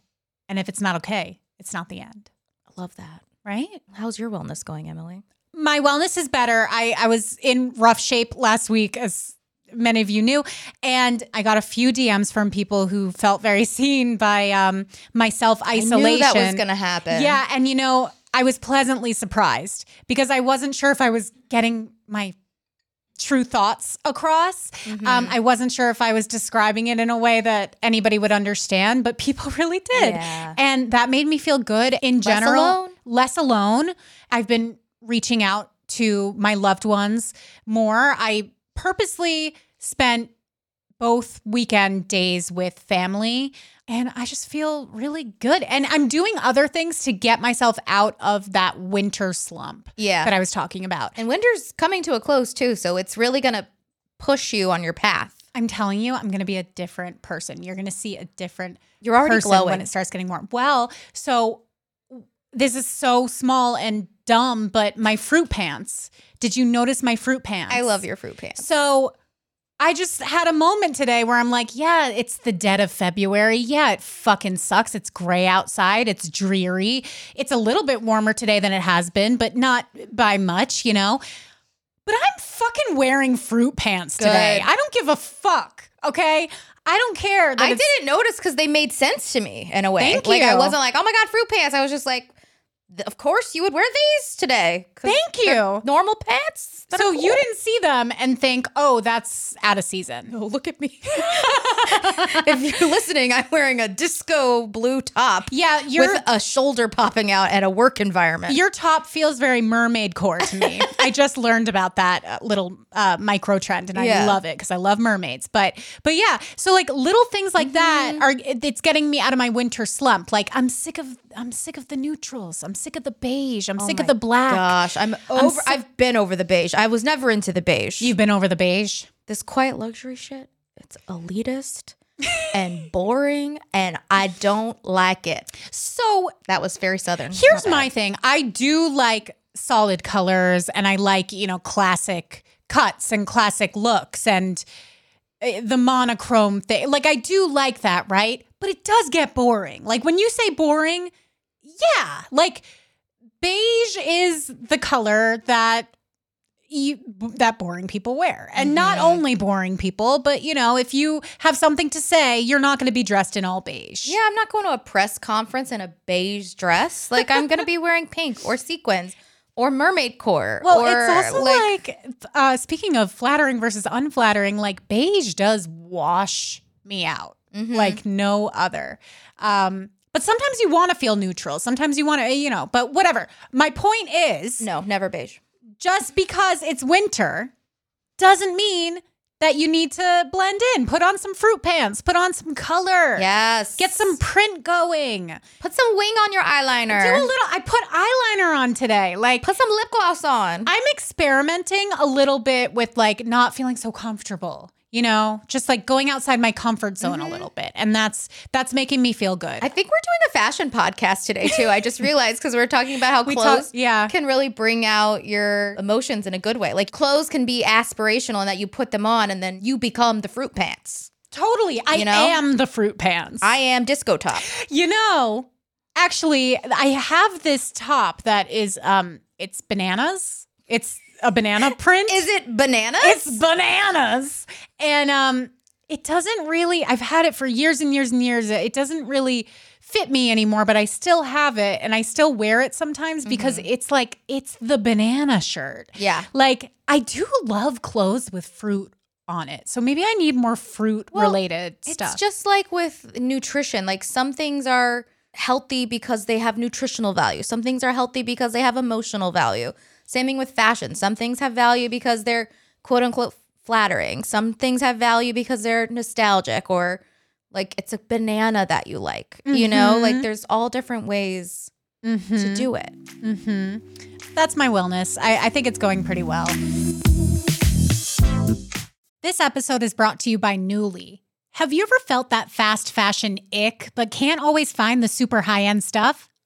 And if it's not okay, it's not the end, I love that. right? How's your wellness going, Emily? My wellness is better. I, I was in rough shape last week, as many of you knew, and I got a few DMs from people who felt very [laughs] seen by um, my self I isolation. knew that was gonna happen. Yeah, and you know, I was pleasantly surprised because I wasn't sure if I was getting my true thoughts across. Um, I wasn't sure if I was describing it in a way that anybody would understand, but people [laughs] really did. Yeah. And that made me feel good in general. alone? Less alone. I've been reaching out to my loved ones more. I purposely spent both weekend days with family and I just feel really good. And I'm doing other things to get myself out of that winter slump Yeah. that I was talking about. And winter's coming to a close too, so it's really gonna push you on your path. I'm telling you, I'm going to be a different person. You're going to see a different You're already person when it starts getting warm. Well, so this is so small and dumb, but my fruit pants. Did you notice my fruit pants? I love your fruit pants. So I just had a moment today where I'm like, yeah, it's the dead of February. Yeah, it fucking sucks. It's gray outside. It's dreary. It's a little bit warmer today than it has been, but not by much, you know? But I'm fucking wearing fruit pants today. I don't give a fuck, okay? I don't care. That I didn't notice because they made sense to me in a way. Thank like I wasn't like, oh my god, fruit pants. I was just like, th- of course you would wear these today. Thank you. Normal pants. So are you didn't see them and think, oh, that's out of season. Oh, look at me. [laughs] if you're listening, I'm wearing a disco blue top. Yeah, you're with a shoulder popping out at a work environment. Your top feels very mermaid core to me. [laughs] I just learned about that uh, little uh, micro trend, and I Yeah. love it because I love mermaids. But but yeah, so like little things like that Mm-hmm. are it's getting me out of my winter slump. Like I'm sick of I'm sick of the neutrals. I'm sick of the beige. I'm sick of the black. Gosh, I'm over. sick- I've been over the beige. I was never into the beige. You've been over the beige. this quiet luxury shit. It's elitist [laughs] and boring, and I don't like it. So That was very southern. Here's my thing. I do like solid colors and I like, you know, classic cuts and classic looks and uh, the monochrome thing. Like I do like that, right? But it does get boring. Like when you say boring, yeah, like beige is the color that you, that boring people wear. And not only boring people, but you know, if you have something to say, you're not going to be dressed in all beige. Yeah, I'm not going to a press conference in a beige dress. Like I'm going to be [laughs] wearing pink or sequins or mermaid core. Well, it's also like, uh, speaking of flattering versus unflattering, like beige does wash me out Mm-hmm. like no other. Um, but sometimes you want to feel neutral. Sometimes you want to, eh, you know, but whatever. My point is no, never beige. just because it's winter doesn't mean that you need to blend in. Put on some fruit pants, put on some color. Yes, Get some print going. Put some wing on your eyeliner. Do a little I put eyeliner on today. Like Put some lip gloss on. I'm experimenting a little bit with like not feeling so comfortable, you know, just like going outside my comfort zone a little bit. And that's that's making me feel good. I think we're doing a fashion podcast today too. I just [laughs] realized because we're talking about how We talk- clothes yeah. can really bring out your emotions in a good way. Like clothes can be aspirational in that you put them on and then you become the fruit pants. totally. I You know? am the fruit pants. I am disco top. you know, actually I have this top that is um it's bananas. It's a banana print. Is it bananas? It's bananas. And um it doesn't really I've had it for years and years and years. It doesn't really fit me anymore, but I still have it and I still wear it sometimes because it's like it's the banana shirt. Yeah. Like I do love clothes with fruit on it. So maybe I need more fruit related stuff. It's just like with nutrition. Like some things are healthy because they have nutritional value. Some things are healthy because they have emotional value. Same thing with fashion. Some things have value because they're quote unquote flattering. Some things have value because they're nostalgic or like it's a banana that you like. You know, mm-hmm. like there's all different ways to mm-hmm. do it. Mm-hmm. That's my wellness. I, I think it's going pretty well. This episode is brought to you by Nuuly. Have you ever felt that fast fashion ick, but can't always find the super high end stuff?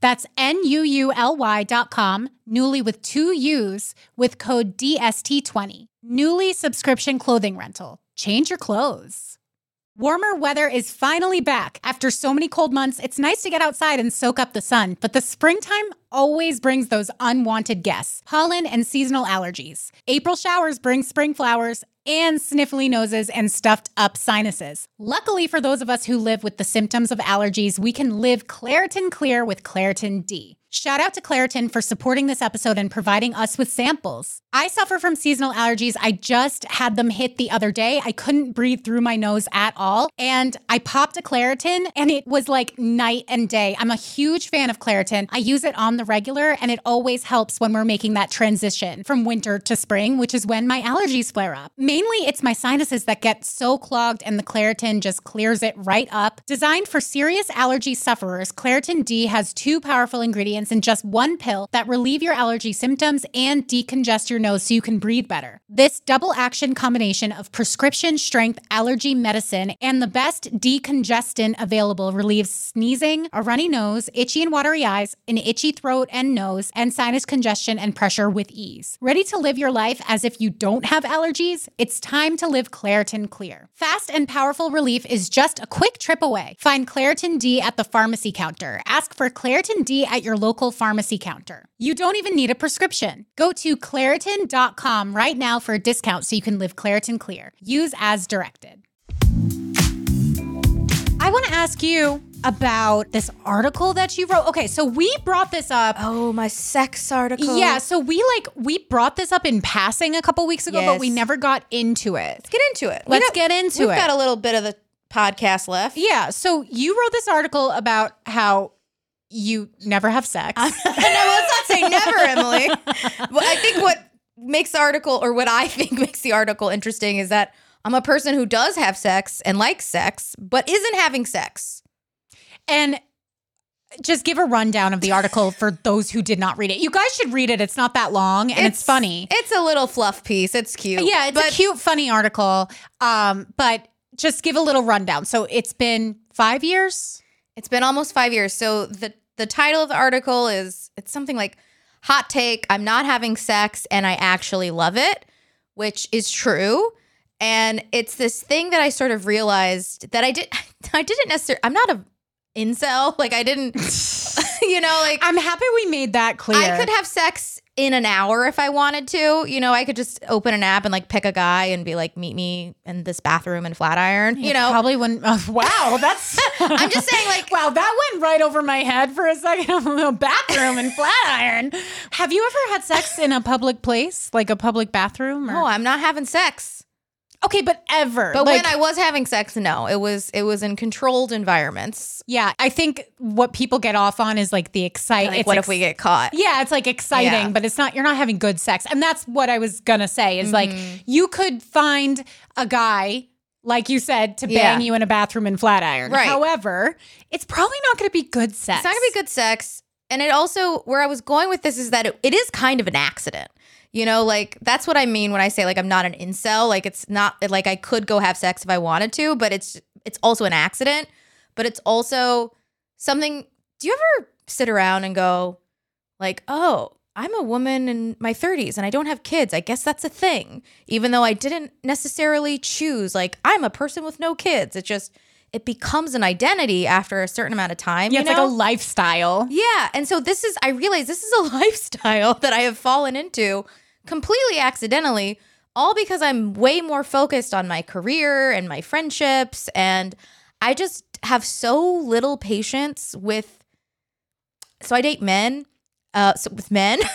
That's N-U-U-L-Y dot com, Nuuly with two U's with code DST20. Nuuly subscription clothing rental. Change your clothes. Warmer weather is finally back. After so many cold months, it's nice to get outside and soak up the sun, but the springtime always brings those unwanted guests pollen and seasonal allergies. April showers bring spring flowers and sniffly noses and stuffed up sinuses. Luckily, for those of us who live with the symptoms of allergies, we can live Claritin Clear with Claritin D. Shout out to Claritin for supporting this episode and providing us with samples. I suffer from seasonal allergies. I just had them hit the other day. I couldn't breathe through my nose at all. And I popped a Claritin and it was like night and day. I'm a huge fan of Claritin. I use it on the regular and it always helps when we're making that transition from winter to spring, which is when my allergies flare up. Mainly it's my sinuses that get so clogged and the Claritin just clears it right up. Designed for serious allergy sufferers, Claritin D has two powerful ingredients in just one pill that relieve your allergy symptoms and decongest your nose so you can breathe better. This double action combination of prescription strength allergy medicine and the best decongestant available relieves sneezing, a runny nose, itchy and watery eyes, an itchy throat and nose, and sinus congestion and pressure with ease. Ready to live your life as if you don't have allergies? It's time to live Claritin Clear. Fast and powerful relief is just a quick trip away. Find Claritin D at the pharmacy counter. Ask for Claritin D at your local pharmacy counter. You don't even need a prescription. Go to Claritin.com right now for a discount so you can live Claritin Clear. Use as directed. I want to ask you about this article that you wrote. Okay, so we brought this up. Oh, my sex article. Yeah, so we like we brought this up in passing a couple weeks ago, but we never got into it. Let's get into it. Let's get into it. we've got a little bit of the podcast left. Yeah, so you wrote this article about how you never have sex. [laughs] no, let's not say never, Emily. [laughs] Well, I think what makes the article, or what I [laughs] think makes the article interesting, is that I'm a person who does have sex and likes sex, but isn't having sex. And just give a rundown of the article for [laughs] those who did not read it. You guys should read it. It's not that long and it's, funny. It's a little fluff piece. It's cute. yeah, it's but a cute, funny article. Um, but just give a little rundown. So it's been five years. It's been almost five years. So the the title of the article is it's something like "Hot Take: I'm not having sex and I actually love it," which is true. And it's this thing that I sort of realized that I did. [laughs] I didn't necessarily. I'm not a incel. [laughs] Like I didn't. [laughs] you know, like I'm happy we made that clear. I could have sex in an hour if I wanted to. You know, I could just open an app and like pick a guy and be like, meet me in this bathroom in Flatiron. You know, probably wouldn't. oh, [laughs] wow, that's. [laughs] I'm just saying, like, [laughs] wow, that went right over my head for a second. a bathroom in Flatiron. Have you ever had sex in a public place, like a public bathroom? Or? no, I'm not having sex. Okay, but ever. But like, when I was having sex, no, it was it was in controlled environments. yeah, I think what people get off on is like the excite. Like, what ex- if we get caught? Yeah, it's like exciting, Yeah. but it's not. You're not having good sex, and that's what I was gonna say. Is like Mm-hmm. you could find a guy. Like you said, to bang Yeah. you in a bathroom in Flatiron. Right. However, it's probably not going to be good sex. It's not gonna be good sex. And it also where I was going with this is that it, it is kind of an accident. You know, like that's what I mean when I say like I'm not an incel. Like it's not like I could go have sex if I wanted to, but it's it's also an accident. But it's also something. Do you ever sit around and go, like, oh, I'm a woman in my 30s and I don't have kids. I guess that's a thing, even though I didn't necessarily choose. Like I'm a person with no kids. It just it becomes an identity after a certain amount of time. Yeah, you it's know? like a lifestyle. Yeah. And so this is, I realize this is a [laughs] lifestyle that I have fallen into completely accidentally, all because I'm way more focused on my career and my friendships. And I just have so little patience with, so I date men, uh, so with men. [laughs]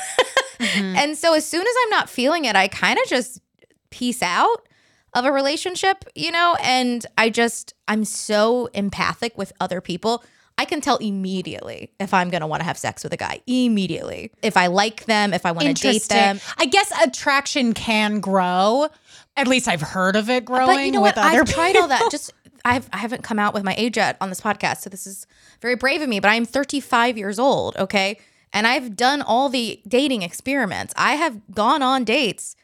And so as soon as I'm not feeling it, I kind of just peace out of a relationship, you know? And I just, I'm so empathic with other people. I can tell immediately if I'm going to want to have sex with a guy. Immediately. If I like them, if I want to date them. I guess attraction can grow. At least I've heard of it growing But you know with what? other I've tried all that. Just I've I haven't come out with my age yet on this podcast, so this is very brave of me. But I'm 35 years old, okay, and I've done all the dating experiments. I have gone on dates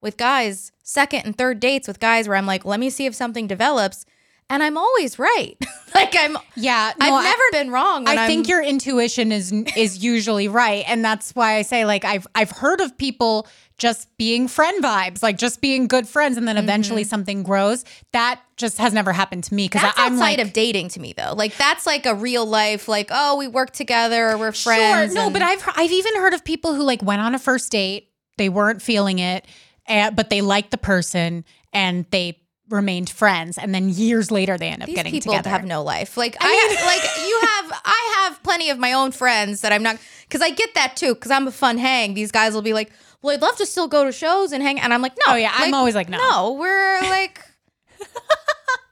with guys, second and third dates with guys where I'm like, let me see if something develops, and I'm always right. [laughs] like I'm, Yeah, no, I've I- never been wrong. I think I'm- your intuition is is usually right, and that's why I say like I've I've heard of people just being friend vibes, like just being good friends, and then eventually mm-hmm. something grows. That just has never happened to me because I'm outside like, of dating to me, though. Like that's like a real life, like oh, we work together, or we're Sure, friends. no, and- but I've I've even heard of people who like went on a first date, they weren't feeling it, and, but they liked the person and they remained friends, and then years later they end up these getting people together. have no life. Like I, have, like you [laughs] have, I have plenty of my own friends that I'm not because I get that too because I'm a fun hang. These guys will be like, well, I'd love to still go to shows and hang, and I'm like, no, Oh, yeah, I'm always like, no. no, we're like. [laughs]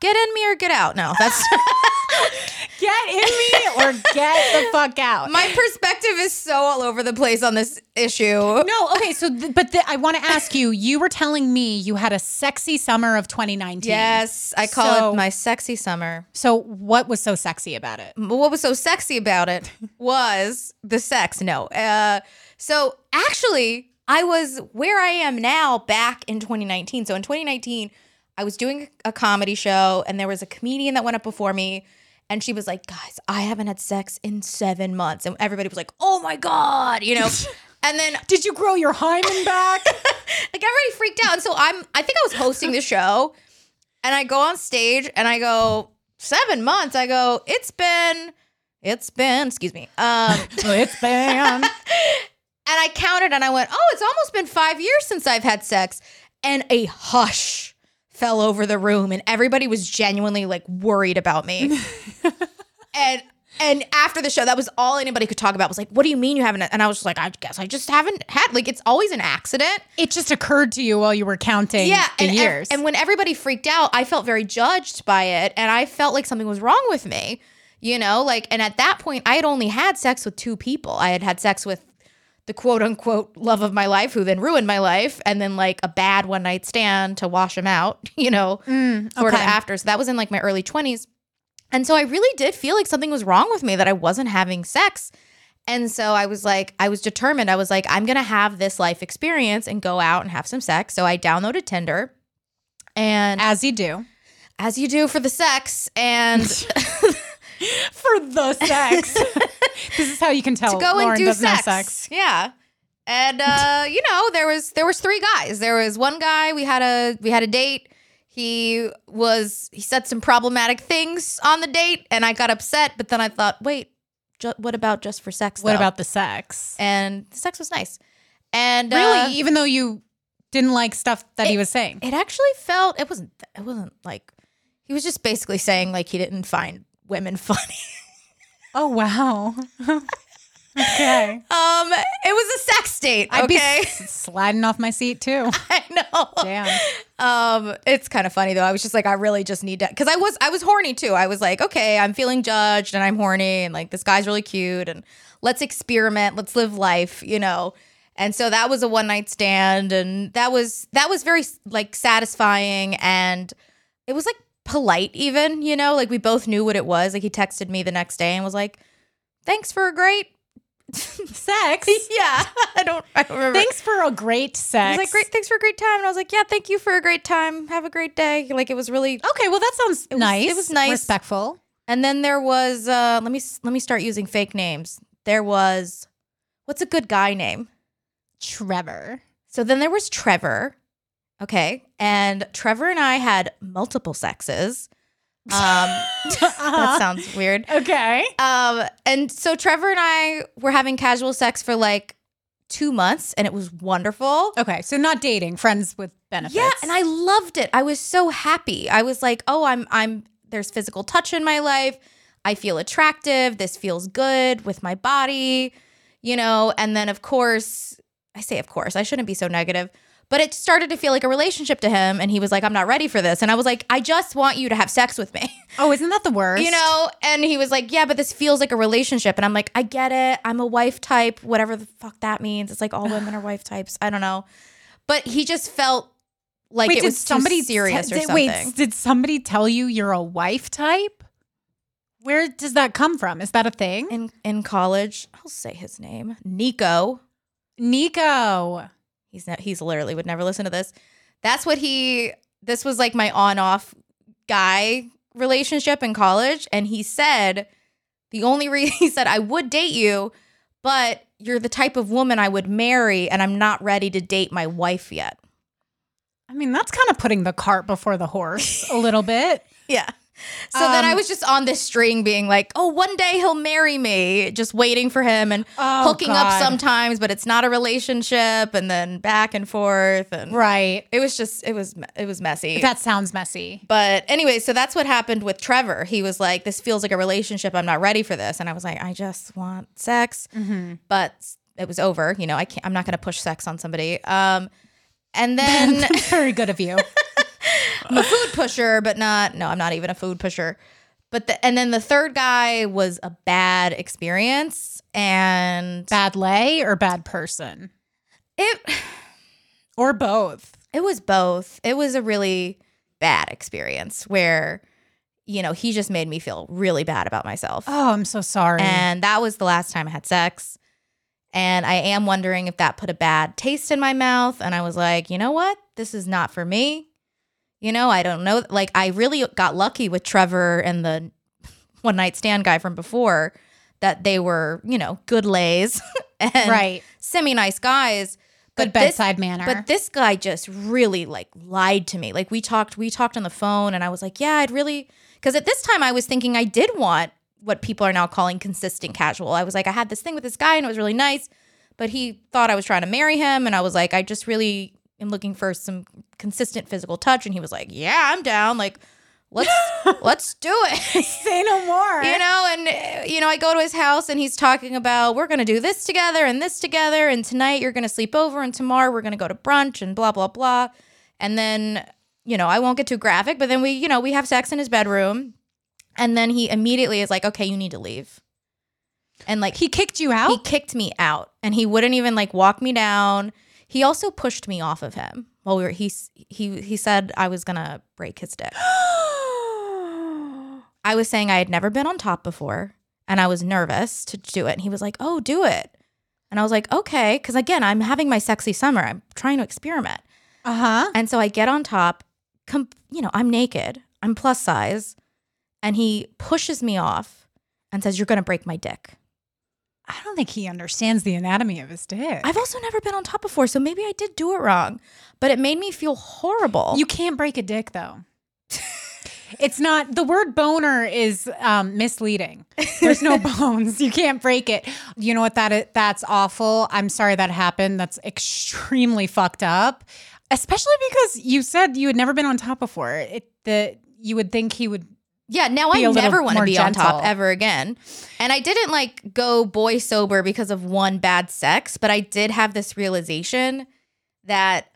Get in me or get out. No, that's [laughs] get in me or get the fuck out. my perspective is so all over the place on this issue. No, okay. So, th- but th- I want to ask you. You were telling me you had a sexy summer of 2019. Yes, I call So- it my sexy summer. So, what was so sexy about it? What was so sexy about it [laughs] was the sex. No. Uh, so actually, I was where I am now back in 2019. So in 2019, I was doing a comedy show and there was a comedian that went up before me. And she was like, guys, I haven't had sex in seven months. And everybody was like, oh my God, you know? [laughs] and then Did you grow your hymen back? [laughs] like everybody freaked out. And so I'm I think I was hosting the show and I go on stage and I go, seven months. I go, it's been, it's been, excuse me. Um [laughs] it's been. and I counted and I went, oh, it's almost been five years since I've had sex. And a hush fell over the room and everybody was genuinely like worried about me. [laughs] and and after the show, that was all anybody could talk about was like, what do you mean you haven't? And I was just like, I guess I just haven't had like it's always an accident. It just occurred to you while you were counting yeah, the and, years. And, and when everybody freaked out, I felt very judged by it, and I felt like something was wrong with me. You know, like, and at that point, I had only had sex with two people. I had had sex with the quote unquote love of my life, who then ruined my life, and then like a bad one night stand to wash him out. [laughs] You know, mm, sort of after. So that was in like my early twenties, and so I really did feel like something was wrong with me that I wasn't having sex. And so I was like, I was determined. I was like, I'm going to have this life experience and go out and have some sex. So I downloaded Tinder. And as you do as you do for the sex, and [laughs] [laughs] [laughs] for the sex. [laughs] this is how you can tell to go Lauren and do sex. sex. Yeah. And uh, [laughs] you know, there was there was three guys. There was one guy, we had a we had a date. He was he said some problematic things on the date and I got upset, but then I thought, wait, ju- what about just for sex? What though? about the sex? and the sex was nice. And really, uh, even though you didn't like stuff that he was saying. it actually felt it wasn't it wasn't like he was just basically saying like he didn't find women [laughs] funny. oh wow. [laughs] okay. um, it was a sex date. I'd be Okay, sliding off my seat too. [laughs] I know. Damn. Um, it's kind of funny though. I was just like, I really just need to, because I was I was horny too. I was like, okay, I'm feeling judged and I'm horny and like this guy's really cute and let's experiment, let's live life, you know. And so that was a one night stand, and that was that was very like satisfying, and it was like polite even, you know. Like we both knew what it was. Like he texted me the next day and was like, "Thanks for a great." [laughs] Sex. [laughs] yeah, [laughs] I don't. I don't remember. Thanks for a great He sex. was like, great, thanks for a great time. And I was like, yeah, thank you for a great time. Have a great day. Like it was really. Okay, well that sounds was- nice. it was nice. Respectful. And then there was, uh, let me let me start using fake names. There was, what's a good guy name? Trevor. So then there was Trevor. Okay, and Trevor and I had multiple sexes. Um, [laughs] that sounds weird. Okay. Um, and so Trevor and I were having casual sex for like two months, and it was wonderful. Okay. So not dating, friends with benefits. Yeah, and I loved it. I was so happy. I was like, "Oh, I'm I'm there's physical touch in my life. I feel attractive. This feels good with my body." You know, and then of course, I say of course, I shouldn't be so negative, but it started to feel like a relationship to him and he was like, "I'm not ready for this." And I was like, "I just want you to have sex with me." [laughs] Oh, isn't that the worst? You know, and he was like, "Yeah, but this feels like a relationship." And I'm like, "I get it. I'm a wife type, whatever the fuck that means. It's like all women are wife types. I don't know." But he just felt like Wait, it was somebody serious te- or something. Wait, did somebody tell you you're a wife type? Where does that come from? Is that a thing? in in college, I'll say his name, Nico. Nico. He's not, he's literally would never listen to this. That's what he. This was like my on off guy relationship in college, and he said the only reason [laughs] he said I would date you, but you're the type of woman I would marry, and I'm not ready to date my wife yet. I mean, that's kind of putting the cart before the horse a little bit. [laughs] Yeah. So then I Um, was just on this string being like, oh, one day he'll marry me, just waiting for him and Oh, hooking up sometimes, but it's not a relationship and then back and forth. And Right. it was just, it was, it was messy. That sounds messy. but anyway, so that's what happened with Trevor. He was like, this feels like a relationship. I'm not ready for this. And I was like, I just want sex. Mm-hmm. But it was over. You know, I can't, I'm not going to push sex on somebody. Um, and [laughs] then Very good of you. [laughs] I'm a food pusher, but not. No, I'm not even a food pusher. But the, and then the third guy was a bad experience, and bad lay or bad person? it Or both. it was both. It was a really bad experience where, you know, he just made me feel really bad about myself, Oh, I'm so sorry. and that was the last time I had sex. And I am wondering if that put a bad taste in my mouth. And I was like, you know what? This is not for me. You know, I don't know. Like, I really got lucky with Trevor and the [laughs] one night stand guy from before that they were, you know, good lays [laughs] and right. semi nice guys. Good this- bedside manner. But this guy just really like lied to me. Like we talked, we talked on the phone, and I was like, yeah, I'd really because at this time I was thinking I did want what people are now calling consistent casual. I was like, I had this thing with this guy and it was really nice, but he thought I was trying to marry him, and I was like, I just really am looking for some consistent physical touch, and he was like, yeah, I'm down. Like, let's [laughs] let's do it. [laughs] Say no more. you know and you know i go to his house and he's talking about we're gonna do this together and this together and tonight you're gonna sleep over and tomorrow we're gonna go to brunch and blah blah blah and then you know i won't get too graphic but then we you know we have sex in his bedroom and then he immediately is like okay you need to leave and like he kicked you out? he kicked me out and he wouldn't even like walk me down he also pushed me off of him while we were he he he said i was gonna break his dick [gasps] I was saying I had never been on top before and I was nervous to do it. And he was like, Oh, do it. And I was like, Okay. Cause again, I'm having my sexy summer. I'm trying to experiment. uh huh. And so I get on top, com- you know, I'm naked, I'm plus size. And he pushes me off and says, You're going to break my dick. I don't think he understands the anatomy of his dick. I've also never been on top before. So maybe I did do it wrong, but it made me feel horrible. You can't break a dick though. it's not the word boner is um, misleading. There's no [laughs] bones. You can't break it. You know what that is, that's awful. I'm sorry that happened. That's extremely fucked up. Especially because you said you had never been on top before. It the you would think he would Yeah, now I never want to be on top ever again. And I didn't like go boy sober because of one bad sex, but I did have this realization that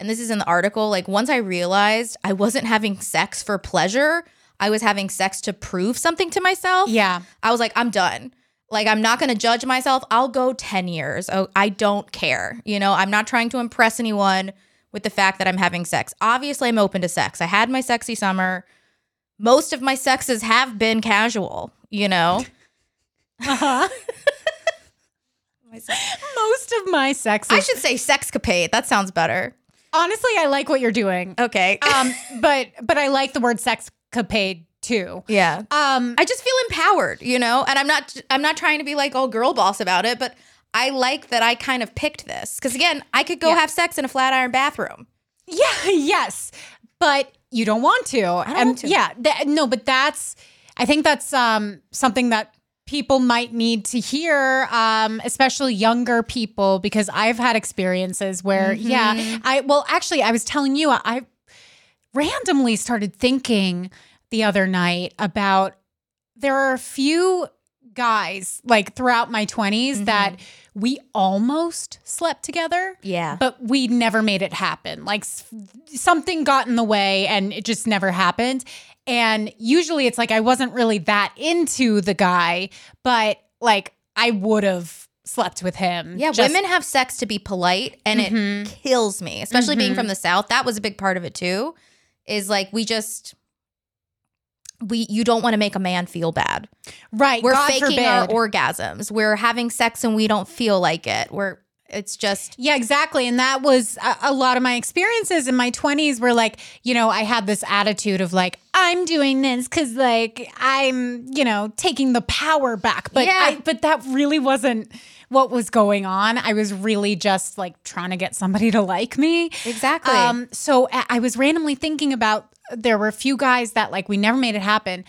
and this is in the article, like once I realized I wasn't having sex for pleasure, I was having sex to prove something to myself. Yeah. I was like, I'm done. Like, I'm not going to judge myself. I'll go 10 years. Oh, I don't care. You know, I'm not trying to impress anyone with the fact that I'm having sex. Obviously, I'm open to sex. I had my sexy summer. Most of my sexes have been casual, you know? Uh-huh. [laughs] Most of my sexes. I should say sexcapade. That sounds better. honestly I like what you're doing. Okay. Um [laughs] but but I like the word sexcapade too. yeah. Um I just feel empowered, you know? And I'm not I'm not trying to be like all girl boss about it, but I like that I kind of picked this. Cuz again, I could go Yeah. have sex in a Flatiron bathroom. Yeah, [laughs] yes. But you don't want to. and want to. yeah, that, no, but that's I think that's um something that people might need to hear um especially younger people because I've had experiences where yeah, I well actually I was telling you I randomly started thinking the other night about there are a few guys like throughout my 20s that we almost slept together Yeah. but we never made it happen. Like something got in the way and it just never happened. And usually it's like I wasn't really that into the guy, but like I would have slept with him. Yeah, just- women have sex to be polite and it mm-hmm. kills me, especially being mm-hmm. from the South. That was a big part of it too. Is like we just we you don't want to make a man feel bad. right. We're God faking forbid. our orgasms. We're having sex and we don't feel like it. We're it's just Yeah, exactly. And that was a, a lot of my experiences in my 20s were like, you know, I had this attitude of like, I'm doing this because like I'm, you know, taking the power back. But Yeah. I, but that really wasn't what was going on. I was really just like trying to get somebody to like me. Exactly. Um, so I I was randomly thinking about there were a few guys that like we never made it happen.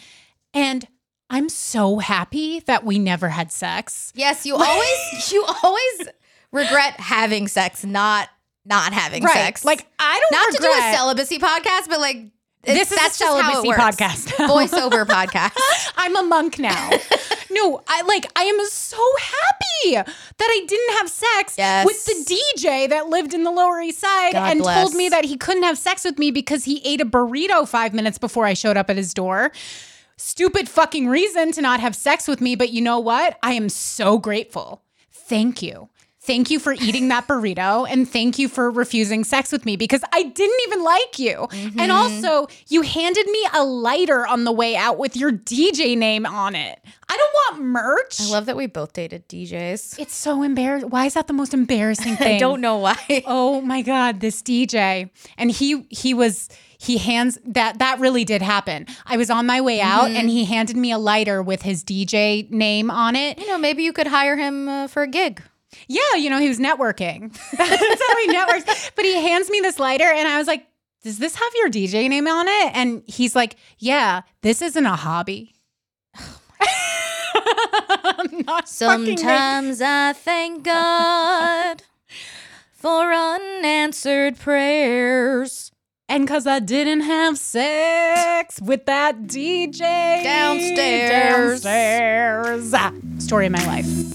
And I'm so happy that we never had sex. yes, you always [laughs] you always regret having sex, not not having Right. sex. Like I don't not to do a celibacy podcast, but like This is that's how celibacy podcast voiceover [laughs] podcast. I'm a monk now. [laughs] no, I like I am so happy that I didn't have sex Yes. with the DJ that lived in the Lower East Side God and bless. told me that he couldn't have sex with me because he ate a burrito 5 minutes before I showed up at his door. Stupid fucking reason to not have sex with me, but you know what? I am so grateful. Thank you. Thank you for eating that burrito and thank you for refusing sex with me because I didn't even like you. Mm-hmm. And also, you handed me a lighter on the way out with your DJ name on it. I don't want merch. I love that we both dated DJs. it's so embarrassing. Why is that the most embarrassing [laughs] thing? I don't know why. [laughs] Oh my god, this DJ. And he he was he hands that that really did happen. I was on my way out Mm-hmm. and he handed me a lighter with his DJ name on it. You know, maybe you could hire him uh, for a gig. Yeah, you know, he was networking. [laughs] That's how he networks. But he hands me this lighter and I was like, "Does this have your DJ name on it?" And he's like, "Yeah, this isn't a hobby." [laughs] Not Sometimes I thank God for unanswered prayers. And cause I didn't have sex with that DJ Downstairs. Downstairs. Ah, story of my life.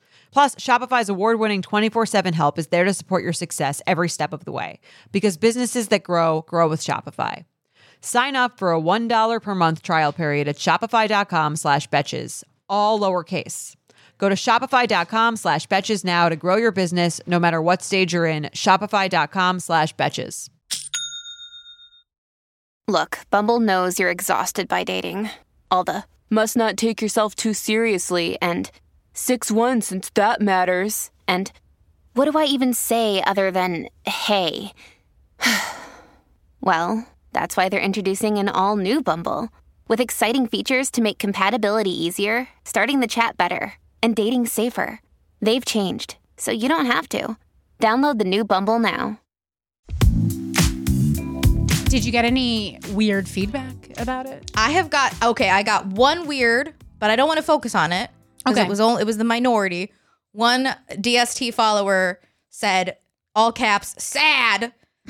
Plus, Shopify's award winning 24 7 help is there to support your success every step of the way because businesses that grow, grow with Shopify. Sign up for a $1 per month trial period at shopify.com slash betches, all lowercase. Go to shopify.com slash betches now to grow your business no matter what stage you're in. Shopify.com slash betches. Look, Bumble knows you're exhausted by dating. All the must not take yourself too seriously and 6 1 since that matters. And what do I even say other than hey? [sighs] well, that's why they're introducing an all new Bumble with exciting features to make compatibility easier, starting the chat better, and dating safer. They've changed, so you don't have to. Download the new Bumble now. Did you get any weird feedback about it? I have got okay. I got one weird, but I don't want to focus on it because Okay. it was only it was the minority. one DST follower said, all caps, sad. [laughs]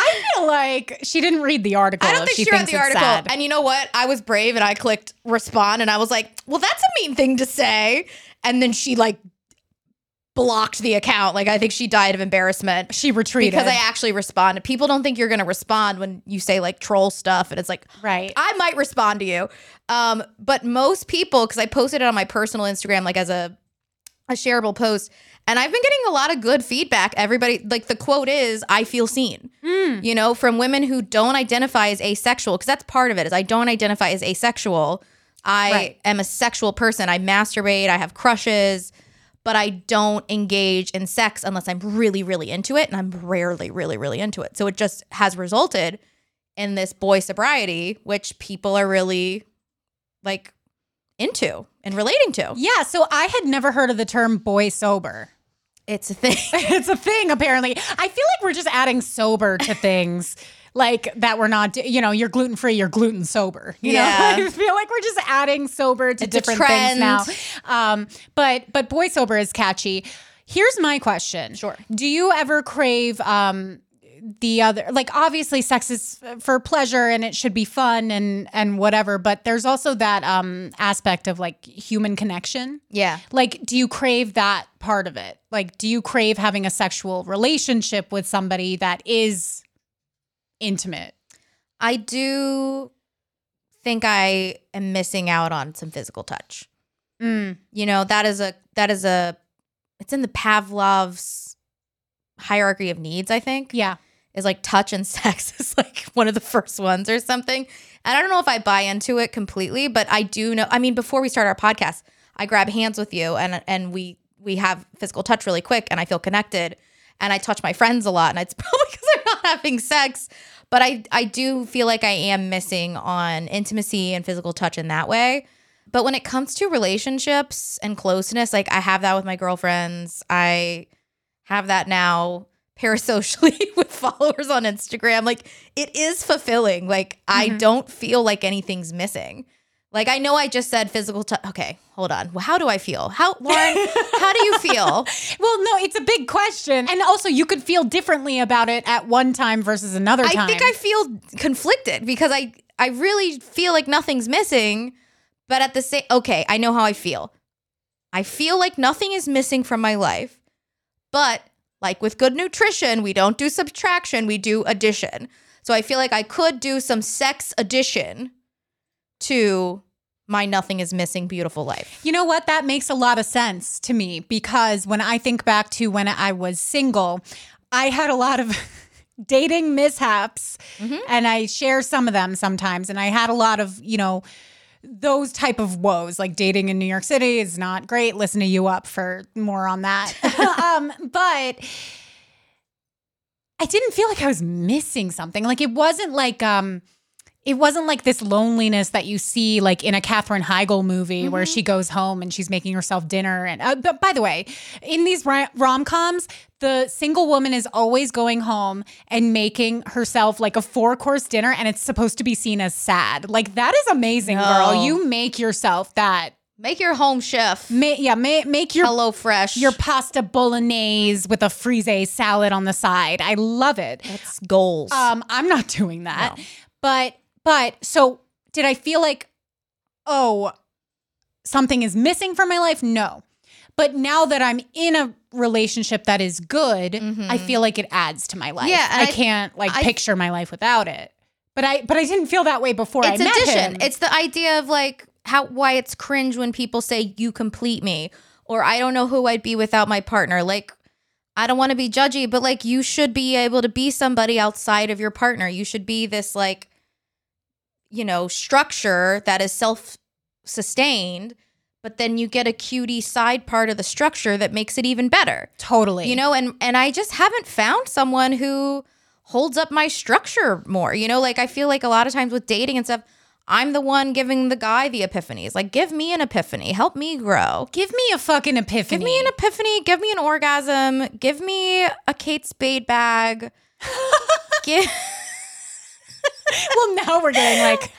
I feel like she didn't read the article. I don't think she, she, read the article. sad. And you know what? I was brave and I clicked respond and I was like, well, that's a mean thing to say. And then she like blocked the account. Like I think she died of embarrassment. she retreated Because I actually responded. People don't think you're gonna respond when you say like troll stuff, and it's like, Right. I might respond to you. Um, but most people, because I posted it on my personal Instagram, like as a a shareable post, and I've been getting a lot of good feedback. Everybody, like the quote is, "I feel seen." You know, from women who don't identify as asexual, because that's part of it. Is I don't identify as asexual. I Right. am a sexual person. I masturbate. I have crushes but I don't engage in sex unless I'm really, really into it. And I'm rarely, really, really into it. So it just has resulted in this boy sobriety, which people are really like into and relating to. yeah, so I had never heard of the term boy sober. It's a thing. [laughs] it's a thing apparently. I feel like we're just adding sober to things [laughs] like that we're not you know, you're gluten free, you're gluten sober. You [laughs] Yeah. know? I feel like we're just adding sober to It's different things now. Um but but boy sober is catchy. Here's my question. Sure. Do you ever crave um the other like obviously sex is for pleasure and it should be fun and and whatever but there's also that um aspect of like human connection yeah. like do you crave that part of it like do you crave having a sexual relationship with somebody that is intimate I do think I am missing out on some physical touch. mm. You know, that is a that is a it's in the Pavlov's hierarchy of needs, I think. yeah is like touch and [laughs] sex is like one of the first ones or something. And I don't know if I buy into it completely, but I do know. I mean, before we start our podcast, I grab hands with you and and we we have physical touch really quick, and I feel connected. And I touch my friends a lot, and it's [laughs] probably because I'm not having sex. But I I do feel like I am missing on intimacy and physical touch in that way. But when it comes to relationships and closeness, like I have that with my girlfriends. I have that now [laughs] parasocially [laughs] with followers on Instagram. Like it is fulfilling. Like I mm-hmm. don't feel like anything's missing. Like I know I just said physical touch. Okay, hold on. Well, how do I feel? How Lauren, how do you feel? [laughs] well no it's a big question and also you could feel differently about it at one time versus another I time I think I feel conflicted because I I really feel like nothing's missing, but at the same okay, I know how I feel. I feel like nothing is missing from my life, but like with good nutrition, we don't do subtraction, we do addition. So I feel like I could do some sex addition to my nothing is missing beautiful life. You know what? That makes a lot of sense to me because when I think back to when I was single, I had a lot of [laughs] dating mishaps and I share some of them sometimes. And I had a lot of, you know, those type of woes like dating in New York City is not great. Listen to you up for more on that. [laughs] [laughs] um, but I didn't feel like I was missing something. Like it wasn't like um it wasn't like this loneliness that you see like in a Katherine Heigl movie where she goes home and she's making herself dinner. And uh, but by the way, in these rom coms, the single woman is always going home and making herself like a four course dinner, and it's supposed to be seen as sad. Like that is amazing, No. girl. You make yourself that. Make your home chef. Ma- yeah, ma- make your Hello Fresh. your pasta bolognese with a frise salad on the side. I love it. That's goals. Um, I'm not [laughs] doing that. But but so did I feel like, oh, something is missing from my life? No. But now that I'm in a relationship that is good, I feel like it adds to my life. Mm-hmm. Yeah, I, I- can't like I- picture my life without it. But I but I didn't feel that way before it's I met addition. him. It's the idea of like how why it's cringe when people say you complete me or I don't know who I'd be without my partner. Like I don't want to be judgy, but like you should be able to be somebody outside of your partner. You should be this like you know, structure that is self-sustained, but then you get a cutie side part of the structure that makes it even better. totally. You know, and and I just haven't found someone who holds up my structure more. You know, like I feel like a lot of times with dating and stuff, I'm the one giving the guy the epiphanies. Like, give me an epiphany, help me grow. give me a fucking epiphany. Give me an epiphany, give me an orgasm, give me a Kate Spade bag. [laughs] give [laughs] well, now we're getting like,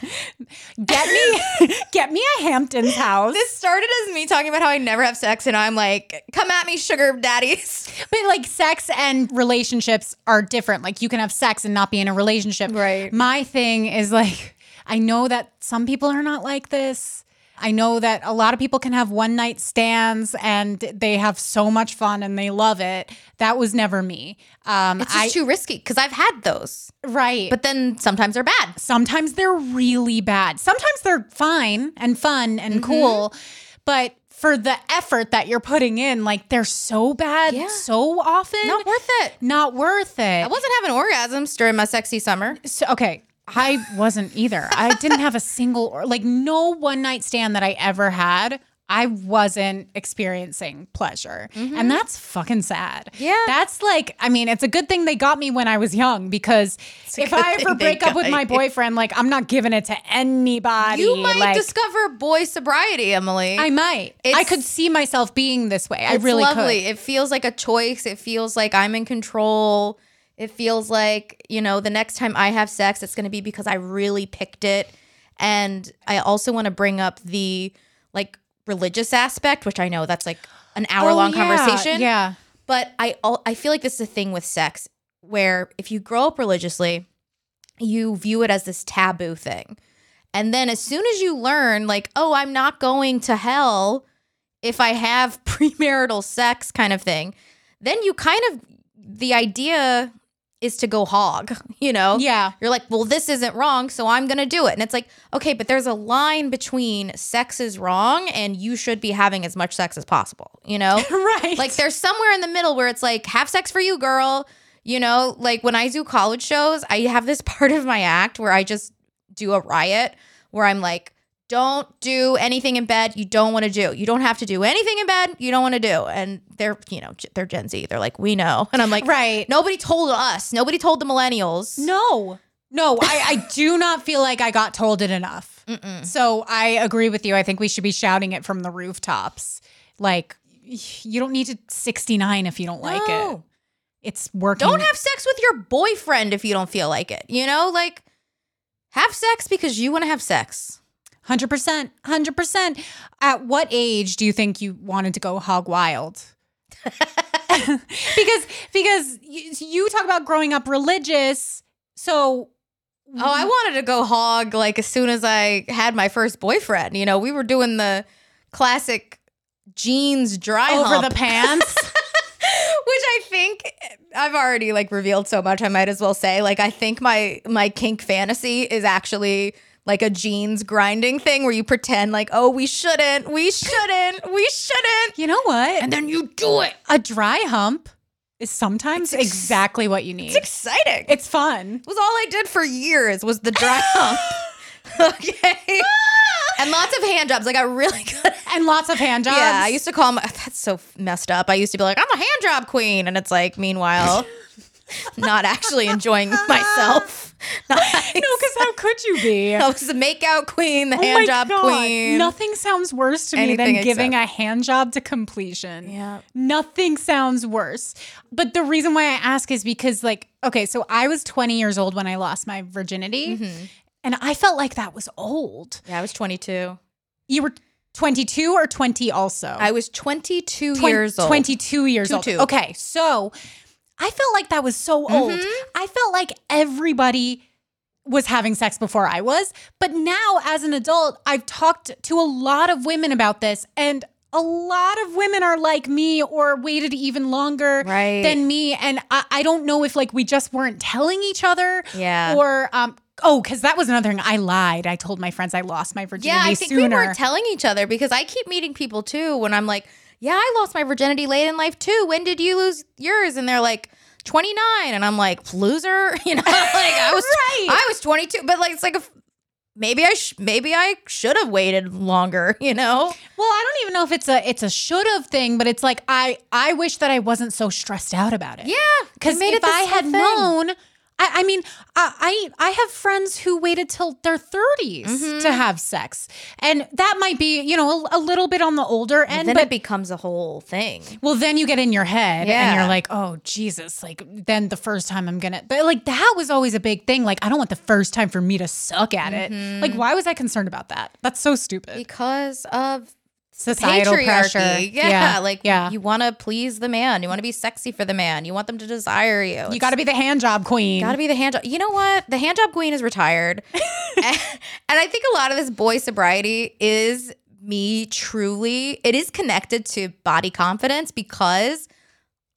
get me, [laughs] get me a Hamptons house. This started as me talking about how I never have sex, and I'm like, come at me, sugar daddies. But like sex and relationships are different. Like you can have sex and not be in a relationship. Right. My thing is like, I know that some people are not like this. I know that a lot of people can have one night stands and they have so much fun and they love it. That was never me. Um, It's just I, too risky because I've had those, right. but then sometimes they're bad. sometimes they're really bad. Sometimes they're fine and fun and cool, but for the effort that you're putting in, like they're so bad Yeah. so often. Not worth it. Not worth it. I wasn't having orgasms during my sexy summer. So, okay, I wasn't either. I didn't have a single or like no one night stand that I ever had. I wasn't experiencing pleasure. And mm-hmm. that's fucking sad. Yeah. That's like, I mean, it's a good thing they got me when I was young because if I ever break up with my you. boyfriend, like, I'm not giving it to anybody. You might like, discover boy sobriety, Emily. I might. I could see myself being this way. I really lovely. could. It feels like a choice. It feels like I'm in control. It feels like, you know, the next time I have sex, it's going to be because I really picked it. And I also want to bring up the like religious aspect, which I know that's like an hour long Oh, yeah, conversation. Yeah. But I I feel like this is a thing with sex where if you grow up religiously, you view it as this taboo thing. And then as soon as you learn like, oh, I'm not going to hell if I have [laughs] premarital sex kind of thing, then you kind of the idea is to go hog, [laughs] you know? Yeah. You're like, well, this isn't wrong, so I'm gonna do it. And it's like, okay, but there's a line between sex is wrong and you should be having as much sex as possible, you know? [laughs] Right. Like there's somewhere in the middle where it's like, have sex for you, girl. You know, like when I do college shows, I have this [laughs] part of my act where I just do a riot where I'm like, don't do anything in bed you don't want to do. You don't have to do anything in bed you don't want to do. And they're, you know, they're Gen Z. They're like, we know. And I'm like, Right. Nobody told us. Nobody told the millennials. No, no, I, I do not feel like I got told it enough. So I agree with you. I think we should be shouting it from the rooftops. Like, you don't need to 69 if you don't like it. It's working. Don't have sex with your boyfriend if you don't feel like it. You know, like have sex because you want to have sex. 100%. 100%. At what age do you think you wanted to go hog wild? because because you, you talk about growing up religious. So Oh, I wanted to go hog like as soon as I had my first boyfriend. You know, we were doing the classic jeans dry over hump, the pants. [laughs] which I think I've already like revealed so much. I might as well say like I think my my kink fantasy is actually like a jeans grinding thing where you pretend like oh we shouldn't, we shouldn't, we shouldn't, you know what? and then you do it. a dry hump is sometimes ex- exactly what you need. It's exciting. It's fun. It was all I did for years was the dry [laughs] hump. okay. Ah! and lots of hand jobs. I got really good And lots of hand jobs. Yeah, I used to call my that's so messed up. I used to be like, I'm a hand job queen. And it's like, meanwhile, [laughs] not actually enjoying [laughs] myself. [laughs] Nice. No, because how could you be? I was the makeout queen, the Oh hand job God. queen. Nothing sounds worse to me Anything than giving except- a hand job to completion. Yeah. Nothing sounds worse. But the reason why I ask is because, like, okay, so I was 20 years old when I lost my virginity. Mm-hmm. And I felt like that was old. Yeah, I was 22. You were 22 or 20 also? I was 22 Twen- years old. 22 years old. Okay, so I felt like that was so old. Mm-hmm. I felt like everybody was having sex before I was. But now, as an adult, I've talked to a lot of women about this, and a lot of women are like me or waited even longer Right. than me. And I, I don't know if like we just weren't telling each other. Yeah. Or, um, oh, because that was another thing. I lied. I told my friends I lost my virginity Yeah, I think sooner. we weren't telling each other because I keep meeting people too when I'm like, yeah, I lost my virginity late in life too. When did you lose yours? And they're like, 29. And I'm like, loser? [laughs] You know, like I was, Right. I was 22, but like, it's like, a, maybe I, sh- maybe I should have waited longer, [laughs] you know? Well, I don't even know if it's a it's a should have thing, but it's like I I wish that I wasn't so stressed out about it. Yeah. because if I had thing. known, I, I mean, I, I I have friends who waited till their 30s Mm-hmm. to have sex, and that might be you know a, a little bit on the older And end, then but it becomes a whole thing. well, then you get in your head and you're like, oh Jesus, like then the first time I'm gonna, but like that was always a big thing. Like I don't want the first time for me to suck at it. Mm-hmm. Like why was I concerned about that? That's so stupid. Because of Societal patriarchy. pressure. Yeah, like yeah. you want to please the man. You want to be sexy for the man. You want them to desire you. You got to be the hand job queen. Got to be the hand job. You know what? The hand job queen is retired. [laughs] and, and I think a lot of this boy sobriety is me truly, it is connected to body confidence because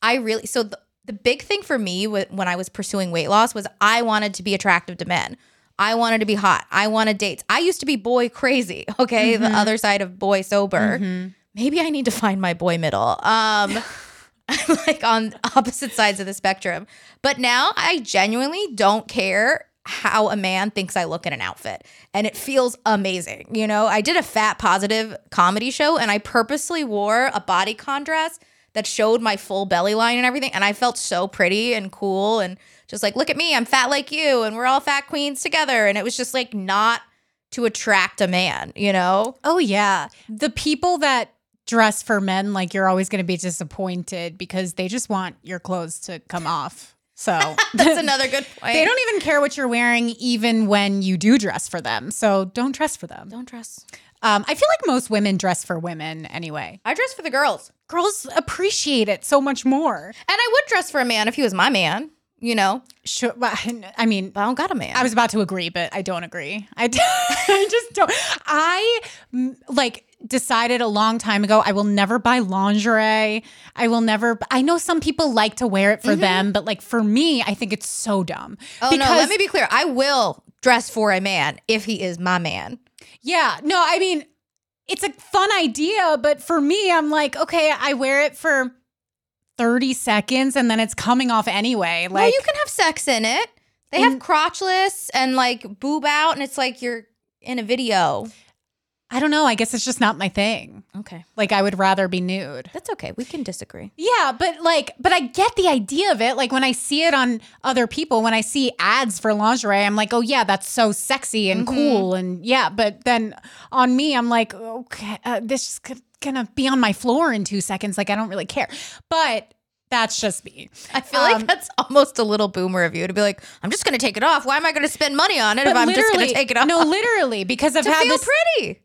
I really, so the, the big thing for me when I was pursuing weight loss was I wanted to be attractive to men. I wanted to be hot. I wanted dates. I used to be boy crazy. [laughs] Okay. The other side of boy sober. Maybe I need to find my boy middle. Um, [laughs] I'm like on opposite sides of the spectrum. But now I genuinely don't care how a man thinks I look in an outfit. And it feels amazing. You know, I did a fat positive comedy show and I purposely wore a bodycon dress that showed my full belly line and everything. And I felt so pretty and cool and just like, look at me, I'm fat like you, and we're all fat queens together. And it was just like not to attract a man, you know? Oh yeah. The people that dress for men like you're always going to be disappointed because they just want your clothes to come off. So [laughs] That's another good point. [laughs] they don't even care what you're wearing even when you do dress for them. So don't dress for them. don't dress. Um, I feel like most women dress for women anyway. I dress for the girls. Girls appreciate it so much more. And I would dress for a man if he was my man, you know? Sure, well, I mean, But I don't got a man. I was about to agree, but I don't agree. I, [laughs] I just don't. I like decided a long time ago I will never buy lingerie. I will never. I know some people like to wear it for mm-hmm. them, but like for me, I think it's so dumb. oh, no, let me be clear. I will dress for a man if he is my man. Yeah, no, I mean, it's a fun idea, but for me, I'm like, okay, I wear it for 30 seconds and then it's coming off anyway. Like, well, you can have sex in it. They have crotchless and like boob out, and it's like you're in a video. I don't know. I guess it's just not my thing. Okay. Like, I would rather be nude. That's okay. We can disagree. Yeah, but like, but I get the idea of it. Like when I see it on other people, when I see ads for lingerie, I'm like, oh yeah, that's so sexy and cool, and yeah. But then on me, I'm like, okay, uh, this is gonna be on my floor in two seconds. Like I don't really care. But that's just me. I feel Um, like that's almost a little boomer of you to be like, I'm just going to take it off. Why am I going to spend money on it if I'm just going to take it off? No, literally, because [laughs] I've to had feel this. pretty.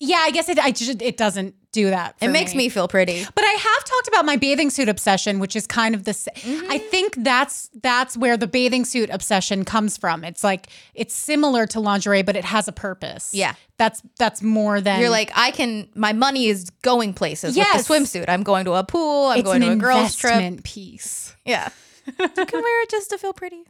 Yeah, I guess it. I just it doesn't do that. It makes me feel pretty. But I have talked about my bathing suit obsession, which is kind of the. sa- Mm-hmm. I think that's that's where the bathing suit obsession comes from. It's like it's similar to lingerie, but it has a purpose. Yeah. that's that's more than You're like, I can, my money is going places Yes. with the swimsuit. I'm going to a pool. I'm it's going an to a girls' trip. investment piece. Yeah. [laughs] you can wear it just to feel pretty.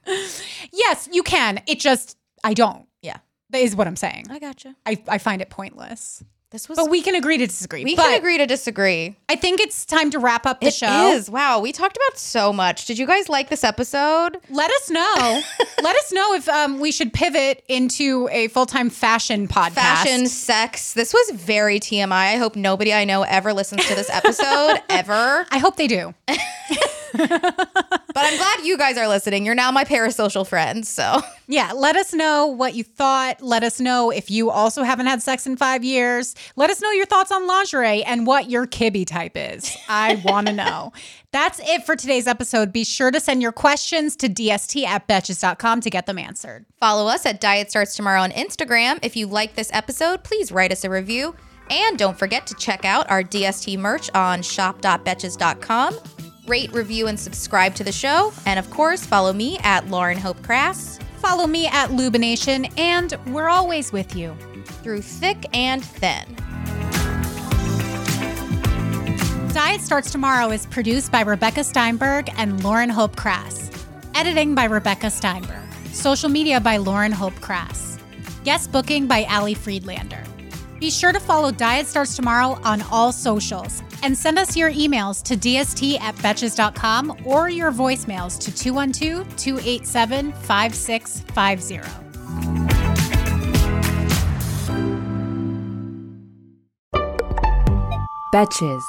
Yes, you can. It just I don't. Yeah. That is what I'm saying. I gotcha. I, I find it pointless. This was, But we can agree to disagree. we but can agree to disagree. I think it's time to wrap up the It show. is. Wow. We talked about so much. Did you guys like this episode? Let us know. [laughs] Let us know if um, we should pivot into a full time fashion podcast. Fashion, sex. This was very TMI. I hope nobody I know ever listens to this episode [laughs] ever. I hope they do. [laughs] [laughs] But I'm glad you guys are listening. You're now my parasocial friends. So [laughs] Yeah, let us know what you thought. Let us know if you also haven't had sex in five years. Let us know your thoughts on lingerie and what your Kibbe type is. I want to know. [laughs] That's it for today's episode. Be sure to send your questions to dst at betches.com to get them answered. follow us at Diet Starts Tomorrow on Instagram. If you like this episode, please write us a review. And don't forget to check out our DST merch on shop.betches.com. Rate, review, and subscribe to the show. And of course, follow me at Lauren Hope Crass Follow me at Lubination, and we're always with you. through thick and thin. Diet Starts Tomorrow is produced by Rebecca Steinberg and Lauren Hope Crass. Editing by Rebecca Steinberg. Social media by Lauren Hope Crass. Guest booking by Ali Friedlander. Be sure to follow Diet Starts Tomorrow on all socials and send us your emails to dst at betches.com or your voicemails to 212 287 5650. Betches.